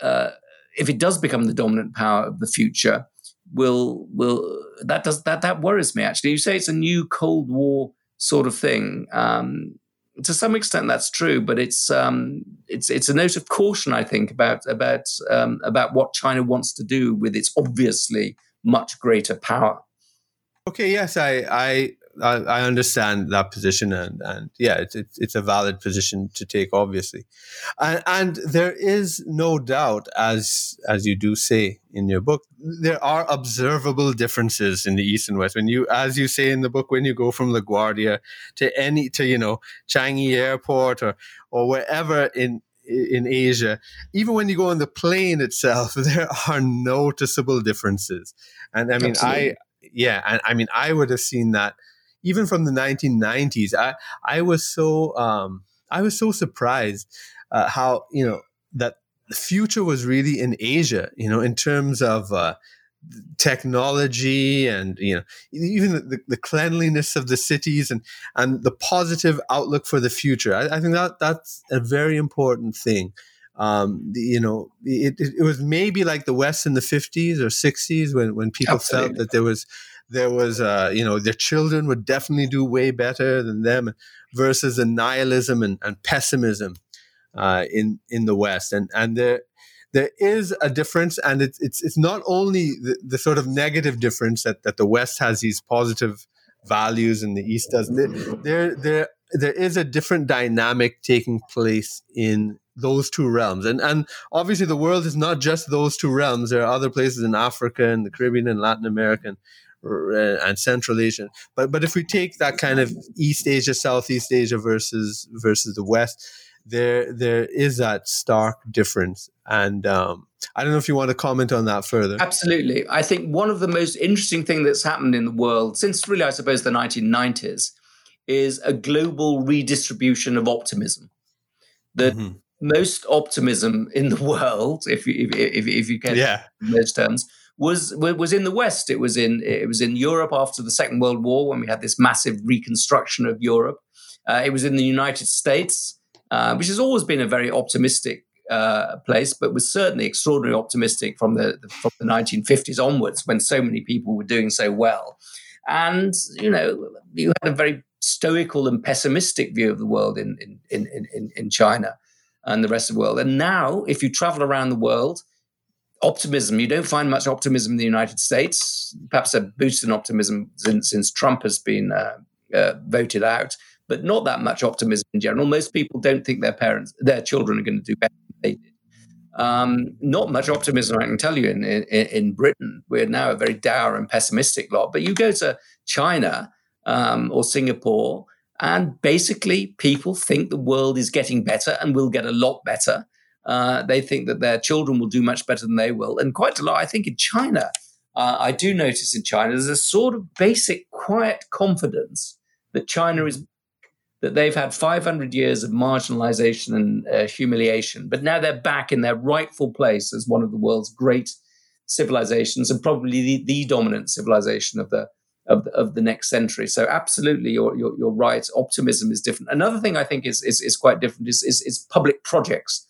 uh, if it does become the dominant power of the future will will that does that that worries me actually. You say it's a new cold war sort of thing. Um, to some extent, that's true, but it's um, it's it's a note of caution, I think, about about um, about what China wants to do with its obviously much greater power. Okay, yes, I I I, I understand that position, and and yeah, it's, it's it's a valid position to take, obviously, and and there is no doubt, as as you do say in your book, there are observable differences in the east and west. When you, as you say in the book, when you go from LaGuardia to any to you know Changi Airport or or wherever in in Asia, even when you go on the plane itself, there are noticeable differences. And I mean, Absolutely. I yeah, and I mean, I would have seen that even from the 1990s. I I was so um, I was so surprised uh, how you know that the future was really in Asia. You know, in terms of uh, technology and you know even the, the, cleanliness of the cities and and the positive outlook for the future. I, I think that that's a very important thing. Um, you know, it, it, was maybe like the West in the 50s or 60s when, when people Absolutely. felt that there was, there was, uh, you know, their children would definitely do way better than them versus the nihilism and, and pessimism, uh, in, in the West. And, and there, there is a difference and it's, it's, it's not only the, the sort of negative difference that, that the West has these positive values and the East doesn't. There, there, there is a different dynamic taking place in those two realms. And and obviously the world is not just those two realms. There are other places in Africa and the Caribbean and Latin America and, and Central Asia. But but if we take that kind of East Asia, Southeast Asia versus versus the West, there there is that stark difference. And um, I don't know if you want to comment on that further. Absolutely. I think one of the most interesting things that's happened in the world since really, I suppose, the 1990s is a global redistribution of optimism. That mm-hmm most optimism in the world, if you if, if, if you can yeah. those terms, was was in the West. It was in it was in Europe after the Second World War when we had this massive reconstruction of Europe. Uh, it was in the United States, uh, which has always been a very optimistic uh, place, but was certainly extraordinarily optimistic from the, the, from the 1950s onwards, when so many people were doing so well. And you know, you had a very stoical and pessimistic view of the world in in in in, in China and the rest of the world. And now, if you travel around the world, optimism, you don't find much optimism in the United States, perhaps a boost in optimism since, since Trump has been uh, uh, voted out, but not that much optimism in general. Most people don't think their parents, their children are going to do better than they did. Um, not much optimism, I can tell you, in, in, in, Britain. We're now a very dour and pessimistic lot. But you go to China um, or Singapore, and basically, people think the world is getting better and will get a lot better. Uh, they think that their children will do much better than they will. And quite a lot, I think, in China, uh, I do notice in China, there's a sort of basic, quiet confidence that China is, that they've had 500 years of marginalization and uh, humiliation, but now they're back in their rightful place as one of the world's great civilizations and probably the, the dominant civilization of the of, of the next century. So absolutely, you're, you're, you're right. Optimism is different. Another thing I think is is, is quite different is, is, is public projects.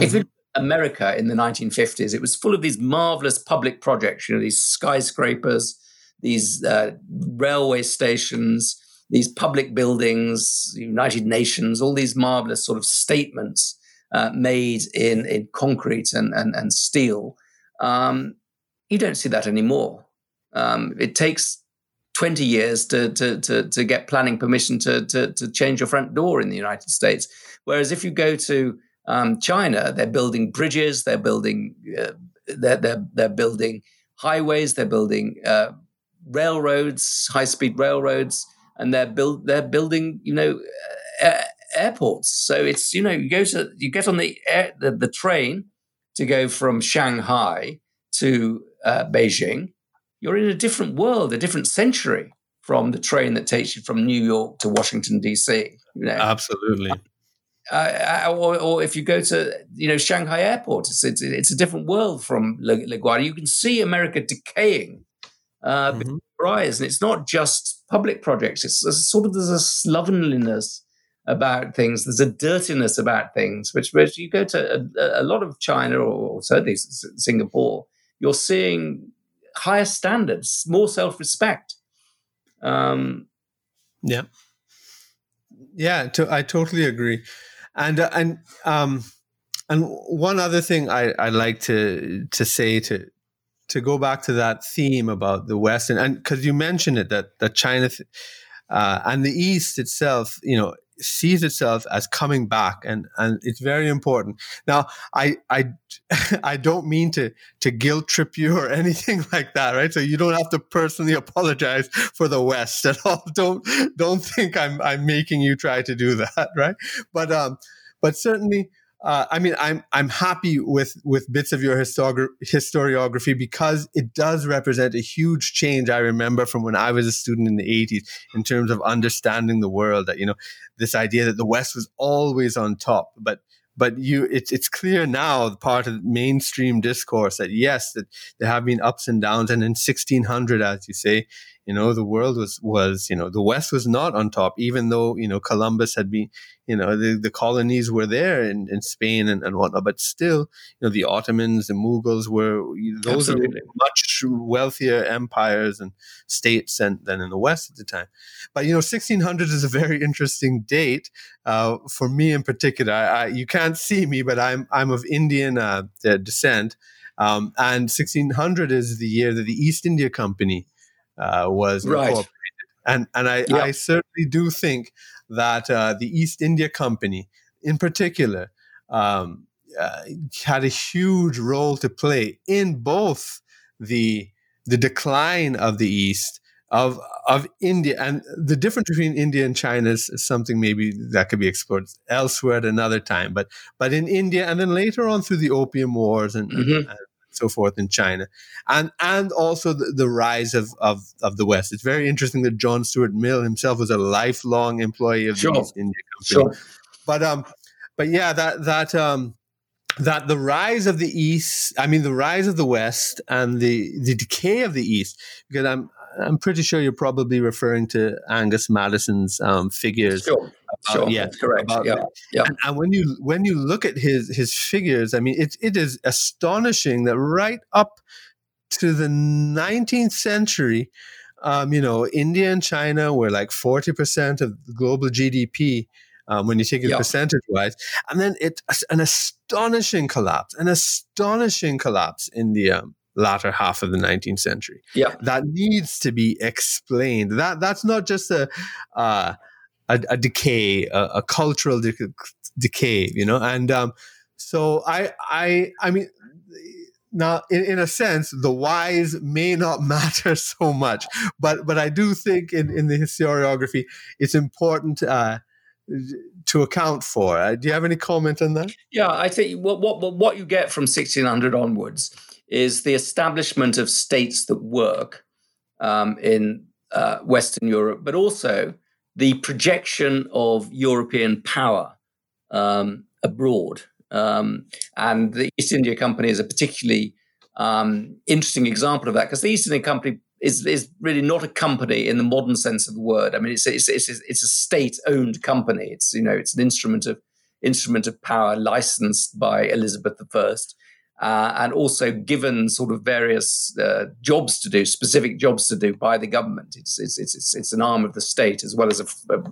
Mm-hmm. If you America in the 1950s, it was full of these marvelous public projects. You know, these skyscrapers, these uh, railway stations, these public buildings, United Nations, all these marvelous sort of statements uh, made in in concrete and and, and steel. Um, you don't see that anymore. Um, it takes 20 years to, to, to, to get planning permission to, to, to, change your front door in the United States. Whereas if you go to um, China, they're building bridges, they're building, uh, they're, they're, they're building highways, they're building uh, railroads, high speed railroads, and they're build they're building you know uh, airports. So it's you know you go to you get on the air, the, the train to go from Shanghai to uh, Beijing, you're in a different world, a different century from the train that takes you from New York to Washington D.C. You know? Absolutely. Uh, uh, or, or, if you go to you know Shanghai Airport, it's it's, it's a different world from LaGuardia. You can see America decaying uh, mm-hmm. eyes, and it's not just public projects. It's, it's sort of there's a slovenliness about things. There's a dirtiness about things, which, which you go to a, a lot of China or certainly Singapore, you're seeing higher standards, more self respect. Um, yeah, yeah, to, I totally agree, and uh, and um, and one other thing I I like to to say to to go back to that theme about the West, and because you mentioned it that that China th- uh, and the East itself, you know, sees itself as coming back and and it's very important. Now i i i don't mean to to guilt trip you or anything like that right? So you don't have to personally apologize for the west at all. Don't don't think i'm i'm making you try to do that right? But um but certainly uh, I mean, I'm I'm happy with with bits of your historiography because it does represent a huge change. I remember from when I was a student in the 80s in terms of understanding the world. That you know, this idea that the West was always on top, but but you it's it's clear now part of mainstream discourse that yes that there have been ups and downs and in 1600 as you say you know the world was was you know the west was not on top even though you know columbus had been you know the, the colonies were there in, in spain and, and whatnot but still you know the ottomans the mughals were those Absolutely. are much wealthier empires and states than, than in the west at the time. But you know 1600 is a very interesting date uh, for me in particular. I, I, you can't see me but i'm i'm of indian uh, descent. Um, and 1600 is the year that the east india company uh, was right. incorporated. And and I. I certainly do think that uh, the East India Company, in particular, um, uh, had a huge role to play in both the the decline of the East of of India and the difference between India and China is, something maybe that could be explored elsewhere at another time. But but in India and then later on through the Opium Wars and, mm-hmm. and so forth in China, and and also the, the rise of, of of the West. It's very interesting that John Stuart Mill himself was a lifelong employee of sure. the East India Company. Sure. But um, but yeah, that that um, that the rise of the East, I mean, the rise of the West and the the decay of the East, because I'm I'm pretty sure you're probably referring to Angus Maddison's um, figures. Sure, sure, yeah, correct. yeah, yeah. And, and, when you when you look at his his figures, I mean, it it is astonishing that right up to the 19th century, um, you know, India and China were like 40 percent of global GDP. Um, when you take it percentage wise, and then it's an astonishing collapse, an astonishing collapse in the um, latter half of the 19th century. Yeah, that needs to be explained. That that's not just a uh, a, a, decay, a, a cultural de- decay, you know. And um, so I I I mean. Now, in, in a sense, the whys may not matter so much, but but I do think in, in the historiography, it's important uh, to account for. Uh, do you have any comment on that? Yeah, I think what what what you get from 1600 onwards is the establishment of states that work um, in uh, Western Europe, but also the projection of European power um, abroad. Um, and the East India Company is a particularly um, interesting example of that because the East India Company is, is really not a company in the modern sense of the word. I mean, it's it's it's, it's a state-owned company. It's you know it's an instrument of instrument of power licensed by Elizabeth I uh, and also given sort of various uh, jobs to do, specific jobs to do by the government. It's it's it's it's, an arm of the state as well as a, a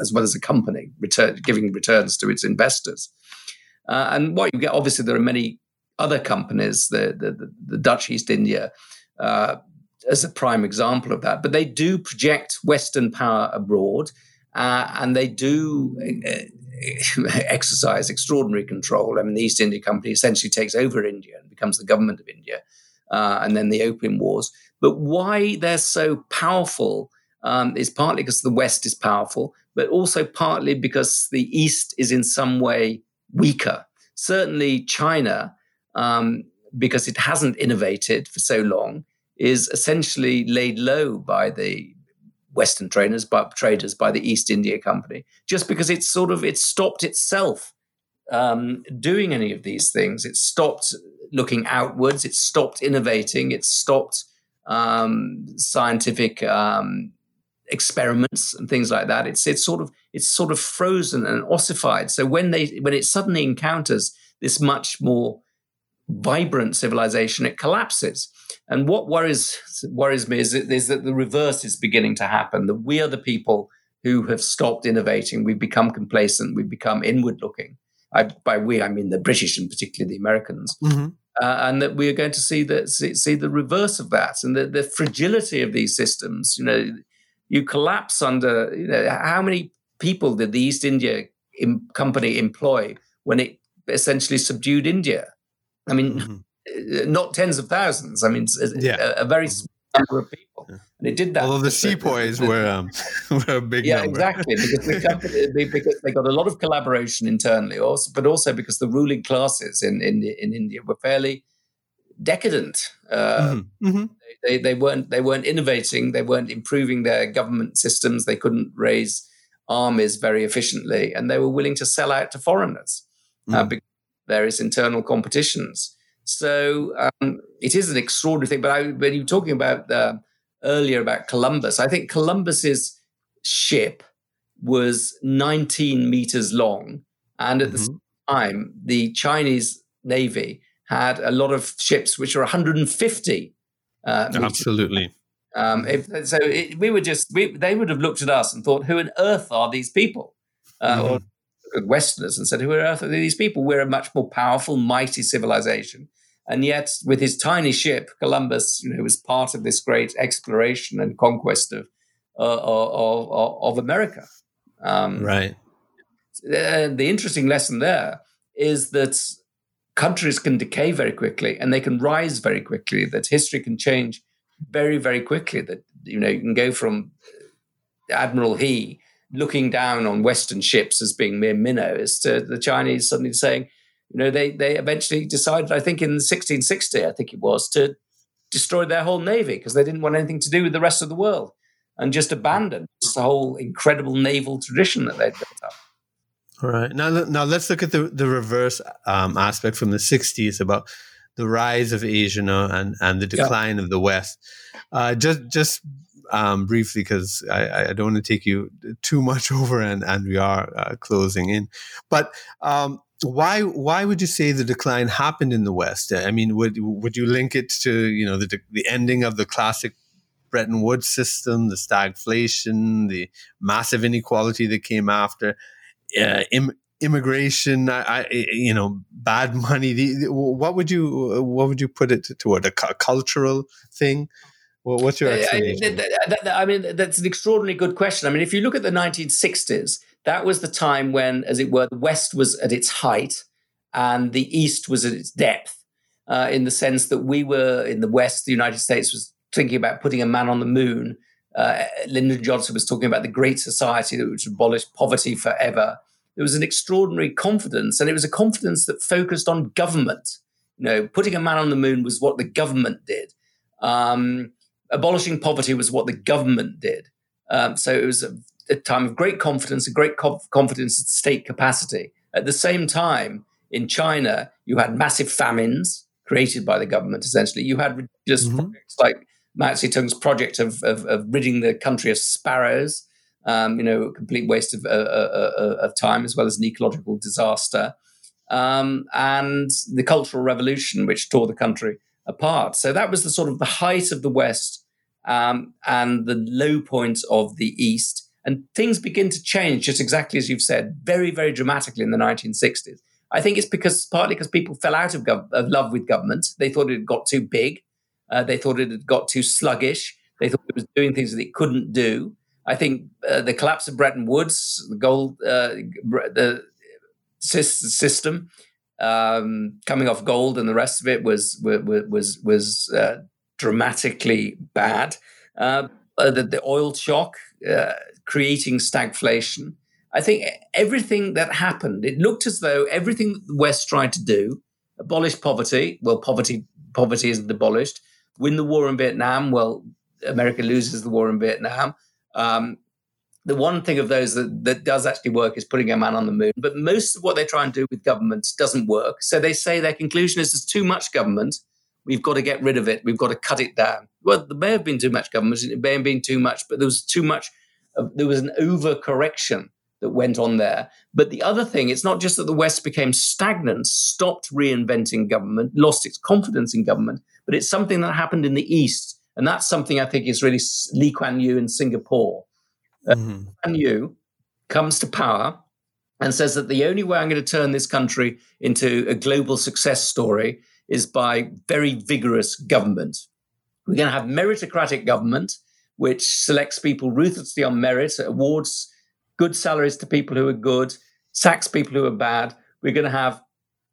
as well as a company, return, giving returns to its investors. Uh, and what you get, obviously, there are many other companies, the the, the Dutch East India. Uh, as a prime example of that, but they do project Western power abroad, uh, and they do uh, exercise extraordinary control. I mean, the East India Company essentially takes over India and becomes the government of India, uh, and then the Opium Wars. But why they're so powerful um, is partly because the West is powerful, but also partly because the East is in some way weaker. Certainly, China, um, because it hasn't innovated for so long, is essentially laid low by the Western traders, by traders by the East India Company, just because it's sort of it stopped itself um, doing any of these things. It stopped looking outwards. It stopped innovating. It stopped um, scientific um, experiments and things like that. It's it's sort of it's sort of frozen and ossified. So when they when it suddenly encounters this much more vibrant civilization, it collapses. And what worries worries me is, is that the reverse is beginning to happen. That we are the people who have stopped innovating. We've become complacent. We've become inward looking. I, by we, I mean the British and particularly the Americans. Mm-hmm. uh, and that we are going to see the see, see the reverse of that, and the, the fragility of these systems. You know, you collapse under. You know, how many people did the East India Company employ when it essentially subdued India? I mean, mm-hmm. not tens of thousands. I mean, yeah. a, a very small number of people, yeah. and it did that. Although the sepoys were um, were a big number. yeah, number. exactly because the company because they got a lot of collaboration internally, also, but also because the ruling classes in in, in India were fairly decadent. Uh, mm-hmm. Mm-hmm. They, they weren't they weren't innovating. They weren't improving their government systems. They couldn't raise armies very efficiently, and they were willing to sell out to foreigners. Uh, mm. Uh, various internal competitions. So um, it is an extraordinary thing. But I, when you were talking about uh, earlier about Columbus, I think Columbus's ship was 19 meters long, and at mm-hmm. the time, the Chinese navy had a lot of ships which were 150. Uh, Absolutely. Um, if, so it, we were just we, they would have looked at us and thought, "Who on earth are these people?" Uh, mm-hmm. Or Westerners and said, Who on earth are these people? We're a much more powerful, mighty civilization. And yet, with his tiny ship, Columbus, you know, was part of this great exploration and conquest of uh, of, of, of, America. Um, right. The interesting lesson there is that countries can decay very quickly and they can rise very quickly. That history can change very, very quickly. That you know you can go from Admiral He looking down on Western ships as being mere minnows to the Chinese suddenly saying, you know, they they eventually decided, I think in 1660, I think it was, to destroy their whole navy because they didn't want anything to do with the rest of the world and just abandon this whole incredible naval tradition that they'd built up. All right. Now, now let's look at the, the reverse um, aspect from the 60s about the rise of Asia and, and the decline yeah. of the West. Uh, just just um, briefly because I, I, don't want to take you too much over and, and we are uh, closing in. But um, why why would you say the decline happened in the West? I mean, would would you link it to you know the the ending of the classic Bretton Woods system, the stagflation, the massive inequality that came after, uh, Im- immigration, I, I, you know, bad money. The, what would you what would you put it toward a, a cultural thing? Well, what's your explanation? I, I mean, that's an extraordinarily good question. I mean, if you look at the 1960s, that was the time when, as it were, the West was at its height and the East was at its depth, uh, in the sense that we were in the West, the United States was thinking about putting a man on the moon. Uh, Lyndon Johnson was talking about the Great Society that would abolish poverty forever. There was an extraordinary confidence, and it was a confidence that focused on government. You know, putting a man on the moon was what the government did. Um, abolishing poverty was what the government did. Um, so it was a, a, time of great confidence, a great conf- confidence in state capacity. At the same time, in China, you had massive famines created by the government. Essentially, you had just mm-hmm. projects like Mao Zedong's project of, of, of, ridding the country of sparrows. Um, you know, complete waste of, uh, uh, uh, of time as well as an ecological disaster, um, and the Cultural Revolution, which tore the country apart. So that was the sort of the height of the West um, and the low points of the East. And things begin to change, just exactly as you've said, very, very dramatically in the 1960s. I think it's because partly because people fell out of, gov- of love with government. They thought it had got too big. Uh, they thought it had got too sluggish. They thought it was doing things that it couldn't do. I think uh, the collapse of Bretton Woods, the gold, uh, the system, um, coming off gold and the rest of it was was was was uh, dramatically bad. Uh, uh, the, the, oil shock uh, creating stagflation. I think everything that happened, it looked as though everything the West tried to do, abolish poverty. Well, poverty poverty isn't abolished. Win the war in Vietnam. Well, America loses the war in Vietnam. Um, the one thing of those that, that does actually work is putting a man on the moon. But most of what they try and do with government doesn't work. So they say their conclusion is there's too much government. We've got to get rid of it. We've got to cut it down. Well, there may have been too much government. It may have been too much, but there was too much. Uh, there was an overcorrection that went on there. But the other thing, it's not just that the West became stagnant, stopped reinventing government, lost its confidence in government, but it's something that happened in the East. And that's something I think is really Lee Kuan Yew in Singapore mm-hmm. and you comes to power and says that the only way I'm going to turn this country into a global success story is by very vigorous government. We're going to have meritocratic government, which selects people ruthlessly on merit, awards good salaries to people who are good, sacks people who are bad. We're going to have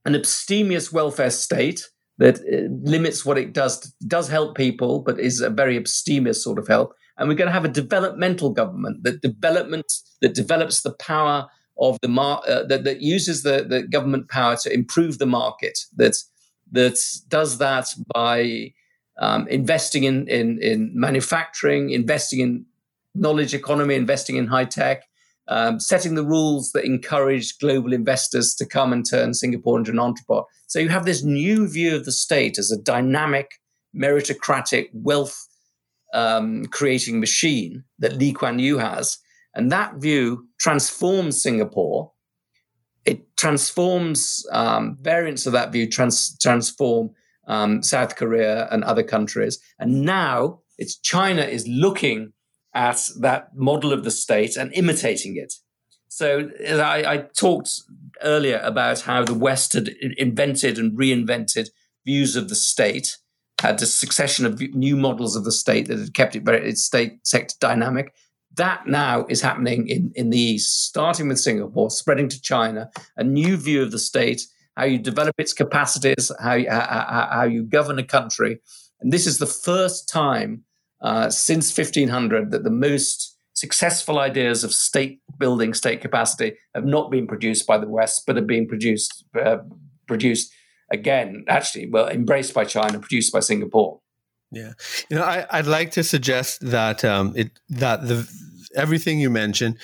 an abstemious welfare state that uh, limits what it does, does help people, but is a very abstemious sort of help. And we're going to have a developmental government that development that develops the power of the mar- uh, that, that uses the, the government power to improve the market. That that does that by um, investing in, in in manufacturing, investing in knowledge economy, investing in high tech, um, setting the rules that encourage global investors to come and turn Singapore into an entrepot. So you have this new view of the state as a dynamic, meritocratic, wealth um, creating machine that Lee Kuan Yew has. And that view transforms Singapore. It transforms um, variants of that view, trans- transform um, South Korea and other countries. And now it's China is looking at that model of the state and imitating it. So I, I, talked earlier about how the West had invented and reinvented views of the state, had a succession of new models of the state that had kept it very its state sector dynamic. That now is happening in, in the East, starting with Singapore, spreading to China, a new view of the state, how you develop its capacities, how you, how, how you govern a country. And this is the first time uh, since 1500 that the most successful ideas of state building, state capacity have not been produced by the West, but have been produced uh, produced again, actually, well, embraced by China, produced by Singapore. Yeah, you know, I, would like to suggest that um, it that the everything you mentioned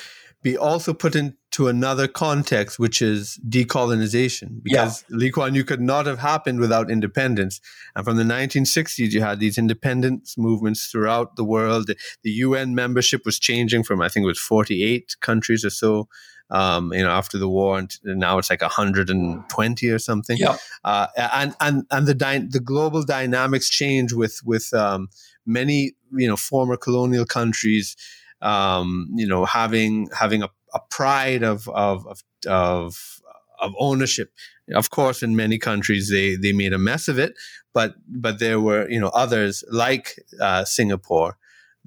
be also put into another context, which is decolonization, because yeah. Lee Kuan Yew could not have happened without independence. And from the 1960s, you had these independence movements throughout the world. The, the UN membership was changing from, I think it was 48 countries or so. Um, you know, after the war, and now it's like 120 or something. Yeah. Uh, and and and the dy- the global dynamics change with with um, many you know former colonial countries um, you know, having having a, a pride of of of, of of ownership. Of course, in many countries they they made a mess of it, but but there were you know others like uh, Singapore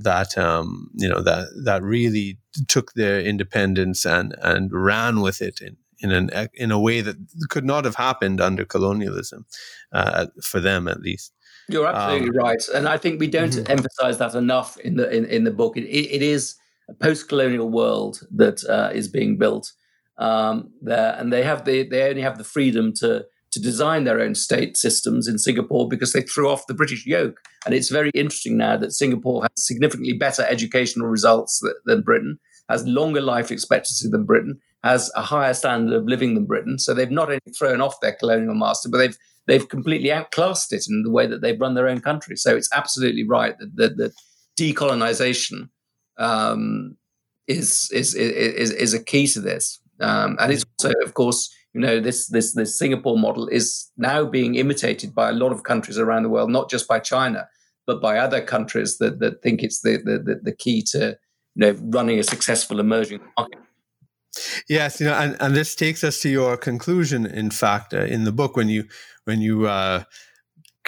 that um, you know that that really took their independence and and ran with it in in an in a way that could not have happened under colonialism uh, for them at least. You're absolutely um, right, and I think we don't mm-hmm. emphasize that enough in the in, in the book. It, it is a post-colonial world that uh, is being built um, there, and they have the they only have the freedom to to design their own state systems in Singapore because they threw off the British yoke. And it's very interesting now that Singapore has significantly better educational results than Britain, has longer life expectancy than Britain, has a higher standard of living than Britain. So they've not only thrown off their colonial master, but they've they've completely outclassed it in the way that they've run their own country. So it's absolutely right that, that, that decolonization um, is, is, is, is a key to this. Um, and it's also, of course, you know, this, this, this Singapore model is now being imitated by a lot of countries around the world, not just by China, but by other countries that, that think it's the, the, the key to, you know, running a successful emerging market. Yes, you know, and, and this takes us to your conclusion. In fact, uh, in the book, when you when you uh,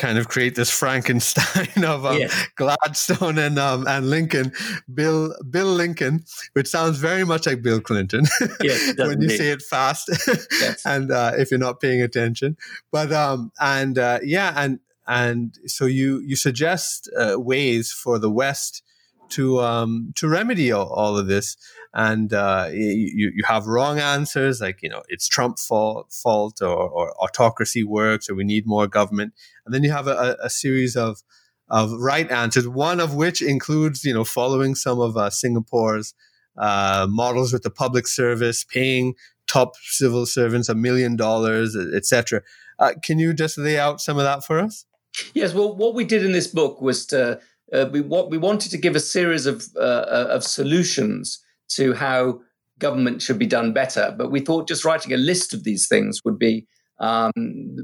kind of create this Frankenstein of um. Gladstone and um, and Lincoln, Bill Bill Lincoln, which sounds very much like Bill Clinton yes, when you say it fast, yes. and uh, if you're not paying attention. But um, and uh, yeah, and and so you you suggest uh, ways for the West to um, to remedy all, all of this and uh, you, you have wrong answers like you know it's Trump fault, fault or, or autocracy works or we need more government, and then you have a, a series of of right answers. One of which includes you know following some of uh, Singapore's uh, models with the public service, paying top civil servants a million dollars, etc. Uh, can you just lay out some of that for us? Yes. Well, what we did in this book was to uh, we what we wanted to give a series of uh, of solutions to how government should be done better. But we thought just writing a list of these things would be um,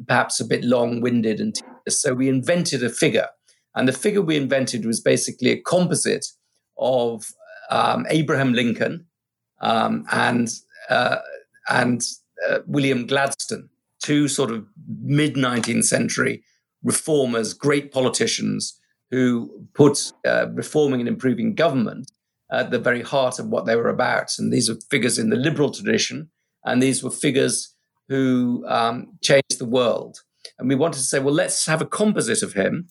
perhaps a bit long winded and tedious. So we invented a figure. And the figure we invented was basically a composite of um, Abraham Lincoln um, and, uh, and uh, William Gladstone. two sort of mid 19th century reformers, great politicians who put uh, reforming and improving government at the very heart of what they were about. And these are figures in the liberal tradition, and these were figures who um, changed the world. And we wanted to say, well, let's have a composite of him,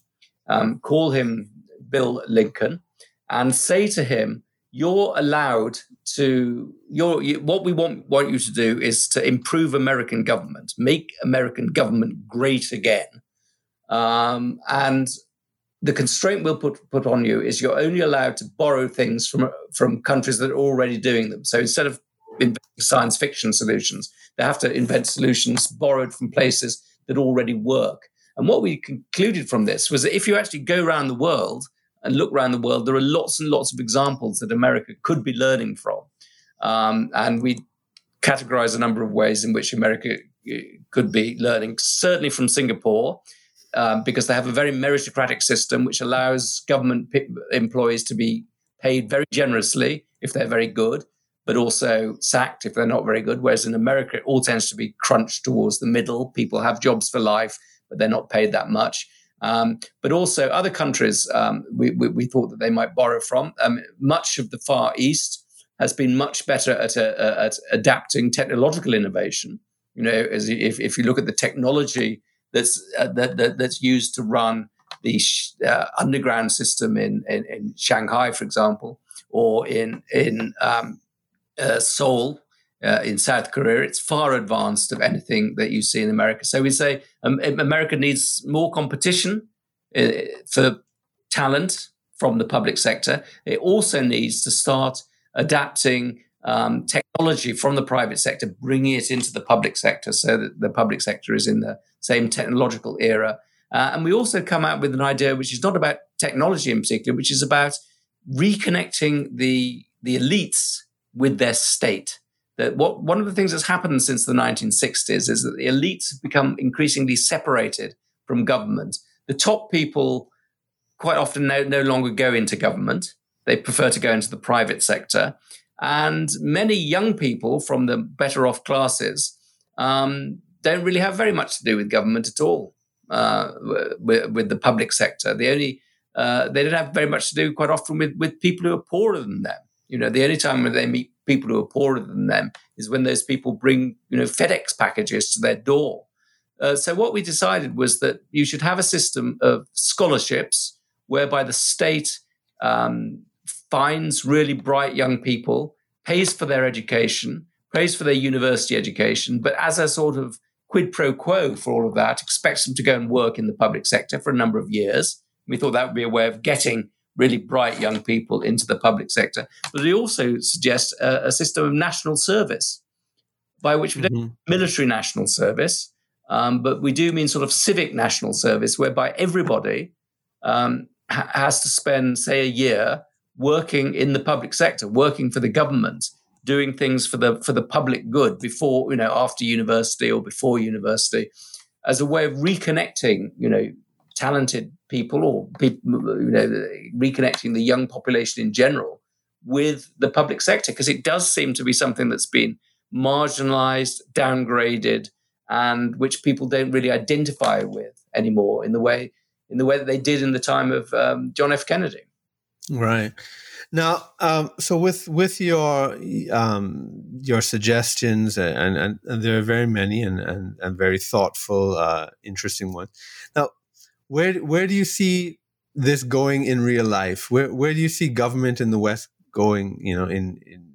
um, call him Bill Lincoln, and say to him, you're allowed to you're, you, what we want want you to do is to improve American government, make American government great again, um, and the constraint we'll put put on you is you're only allowed to borrow things from from countries that are already doing them. So instead of inventing science fiction solutions, they have to invent solutions borrowed from places that already work. And what we concluded from this was that if you actually go around the world and look around the world, there are lots and lots of examples that America could be learning from. Um, and we categorize a number of ways in which America uh, could be learning, certainly from Singapore, um, because they have a very meritocratic system which allows government p- employees to be paid very generously if they're very good, but also sacked if they're not very good. Whereas in America, it all tends to be crunched towards the middle. People have jobs for life, but they're not paid that much. Um, but also other countries um, we, we, we, thought that they might borrow from. Um, much of the Far East has been much better at, a, at adapting technological innovation. You know, as if, if you look at the technology that's uh, that, that, that's used to run the uh, underground system in, in, in Shanghai, for example, or in in um, uh, Seoul, uh, in South Korea. It's far advanced of anything that you see in America. So we say um, America needs more competition uh, for talent from the public sector. It also needs to start adapting um, technology from the private sector, bringing it into the public sector so that the public sector is in the same technological era. Uh, and we also come out with an idea which is not about technology in particular, which is about reconnecting the, the elites with their state that what one of the things that's happened since the 1960s is that the elites have become increasingly separated from government. The top people quite often no, no longer go into government. They prefer to go into the private sector. And many young people from the better off classes um, don't really have very much to do with government at all, uh, with, with, the public sector. The only uh, they don't have very much to do quite often with, with people who are poorer than them. You know, the only time when they meet people who are poorer than them is when those people bring, you know, FedEx packages to their door. Uh, so what we decided was that you should have a system of scholarships whereby the state um, finds really bright young people, pays for their education, pays for their university education, but as a sort of quid pro quo for all of that, expects them to go and work in the public sector for a number of years. We thought that would be a way of getting really bright young people into the public sector. But he also suggests a, a system of national service, by which we don't mm-hmm. military national service, um, but we do mean sort of civic national service, whereby everybody um, ha- has to spend, say, a year working in the public sector, working for the government, doing things for the for the public good before, you know, after university or before university, as a way of reconnecting, you know, talented people or people, you know, reconnecting the young population in general with the public sector because it does seem to be something that's been marginalized, downgraded, and which people don't really identify with anymore in the way in the way that they did in the time of um, John F. Kennedy. Right. Now, um, so with with your um, your suggestions, and, and, and, there are very many and, and, and very thoughtful, uh, interesting ones. Now, where where do you see this going in real life? Where where do you see government in the West going? You know, in in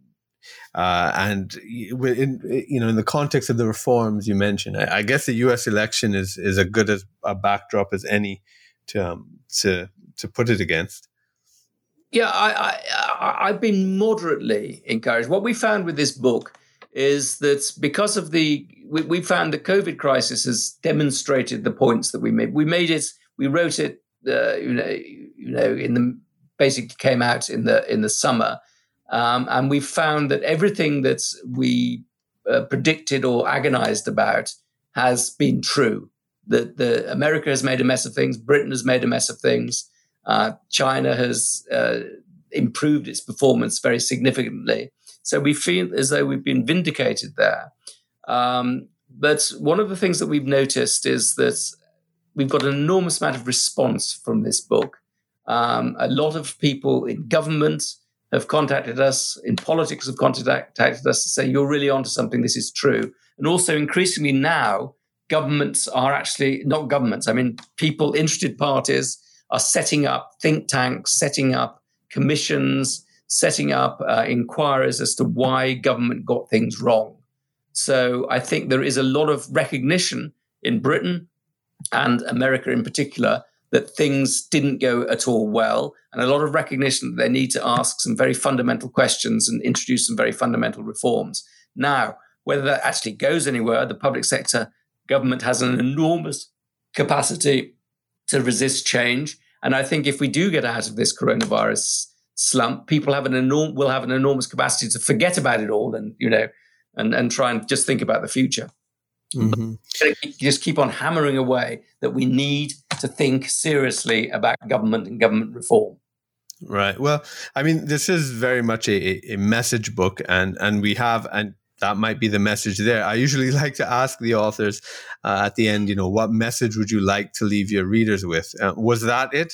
uh, and in you know in the context of the reforms you mentioned, I, I guess the U.S. election is is a good as a backdrop as any to um, to to put it against. Yeah, I, I I've been moderately encouraged. What we found with this book is that because of the we, we found the COVID crisis has demonstrated the points that we made. We made it we wrote it, uh, you know, you know, in the basically came out in the in the summer, um, and we found that everything that we uh, predicted or agonized about has been true. That the America has made a mess of things, Britain has made a mess of things, uh, China has uh, improved its performance very significantly. So we feel as though we've been vindicated there. Um, But one of the things that we've noticed is that we've got an enormous amount of response from this book. Um, a lot of people in government have contacted us, in politics have contacted us to say, you're really onto something, this is true. And also, increasingly now, governments are actually not governments, I mean, people, interested parties are setting up think tanks, setting up commissions, setting up uh, inquiries as to why government got things wrong. So I think there is a lot of recognition in Britain and America in particular that things didn't go at all well, and a lot of recognition that they need to ask some very fundamental questions and introduce some very fundamental reforms. Now, whether that actually goes anywhere, the public sector government has an enormous capacity to resist change. And I think if we do get out of this coronavirus slump, people have an enorm- will have an enormous capacity to forget about it all and, you know, and, and try and just think about the future. Mm-hmm. Just keep on hammering away that we need to think seriously about government and government reform. Right. Well, I mean, this is very much a, a message book, and and we have and that might be the message there. I usually like to ask the authors uh, at the end, you know, what message would you like to leave your readers with? Uh, was that it?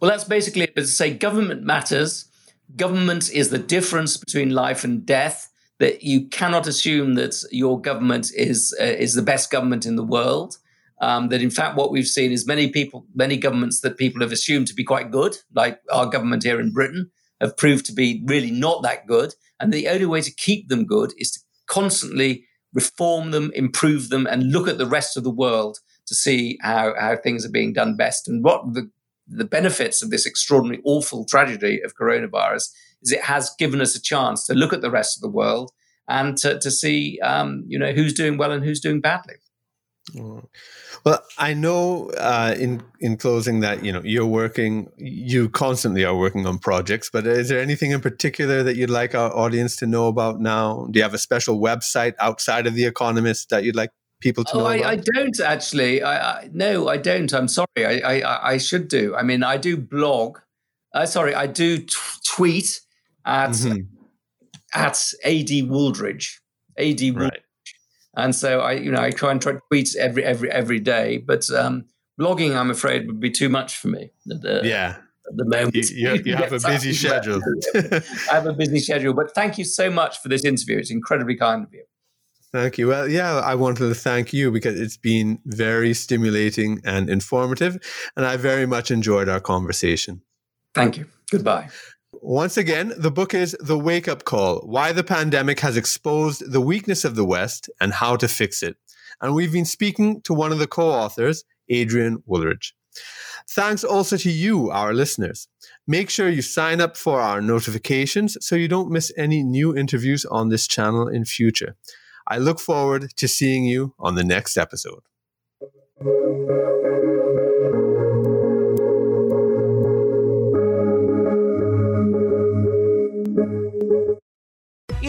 Well, that's basically it. But to say government matters. Government is the difference between life and death that you cannot assume that your government is uh, is the best government in the world. Um, that in fact, what we've seen is many people, many governments that people have assumed to be quite good, like our government here in Britain, have proved to be really not that good. And the only way to keep them good is to constantly reform them, improve them, and look at the rest of the world to see how, how things are being done best. And what the, the benefits of this extraordinary, awful tragedy of coronavirus is it has given us a chance to look at the rest of the world and to, to see, um, you know, who's doing well and who's doing badly. Well, I know uh, in in closing that you know you're working, you constantly are working on projects. But is there anything in particular that you'd like our audience to know about now? Do you have a special website outside of the Economist that you'd like people to oh, know? I, I, don't actually. I, I, no, I don't. I'm sorry. I, I, I should do. I mean, I do blog. Uh, sorry, I do t- tweet at mm-hmm. at Ad Wooldridge. Ad Wooldridge. Right. And so I, you know, I try and try to tweet every every every day. But um, blogging, I'm afraid, would be too much for me. The, yeah. At the moment, you, you, you have a busy schedule. I have a busy schedule, but thank you so much for this interview. It's incredibly kind of you. Thank you. Well, yeah, I wanted to thank you because it's been very stimulating and informative, and I very much enjoyed our conversation. Thank you. Goodbye. Once again, the book is The Wake Up Call Why the Pandemic Has Exposed the Weakness of the West and How to Fix It. And we've been speaking to one of the co authors, Adrian Wooldridge. Thanks also to you, our listeners. Make sure you sign up for our notifications so you don't miss any new interviews on this channel in future. I look forward to seeing you on the next episode.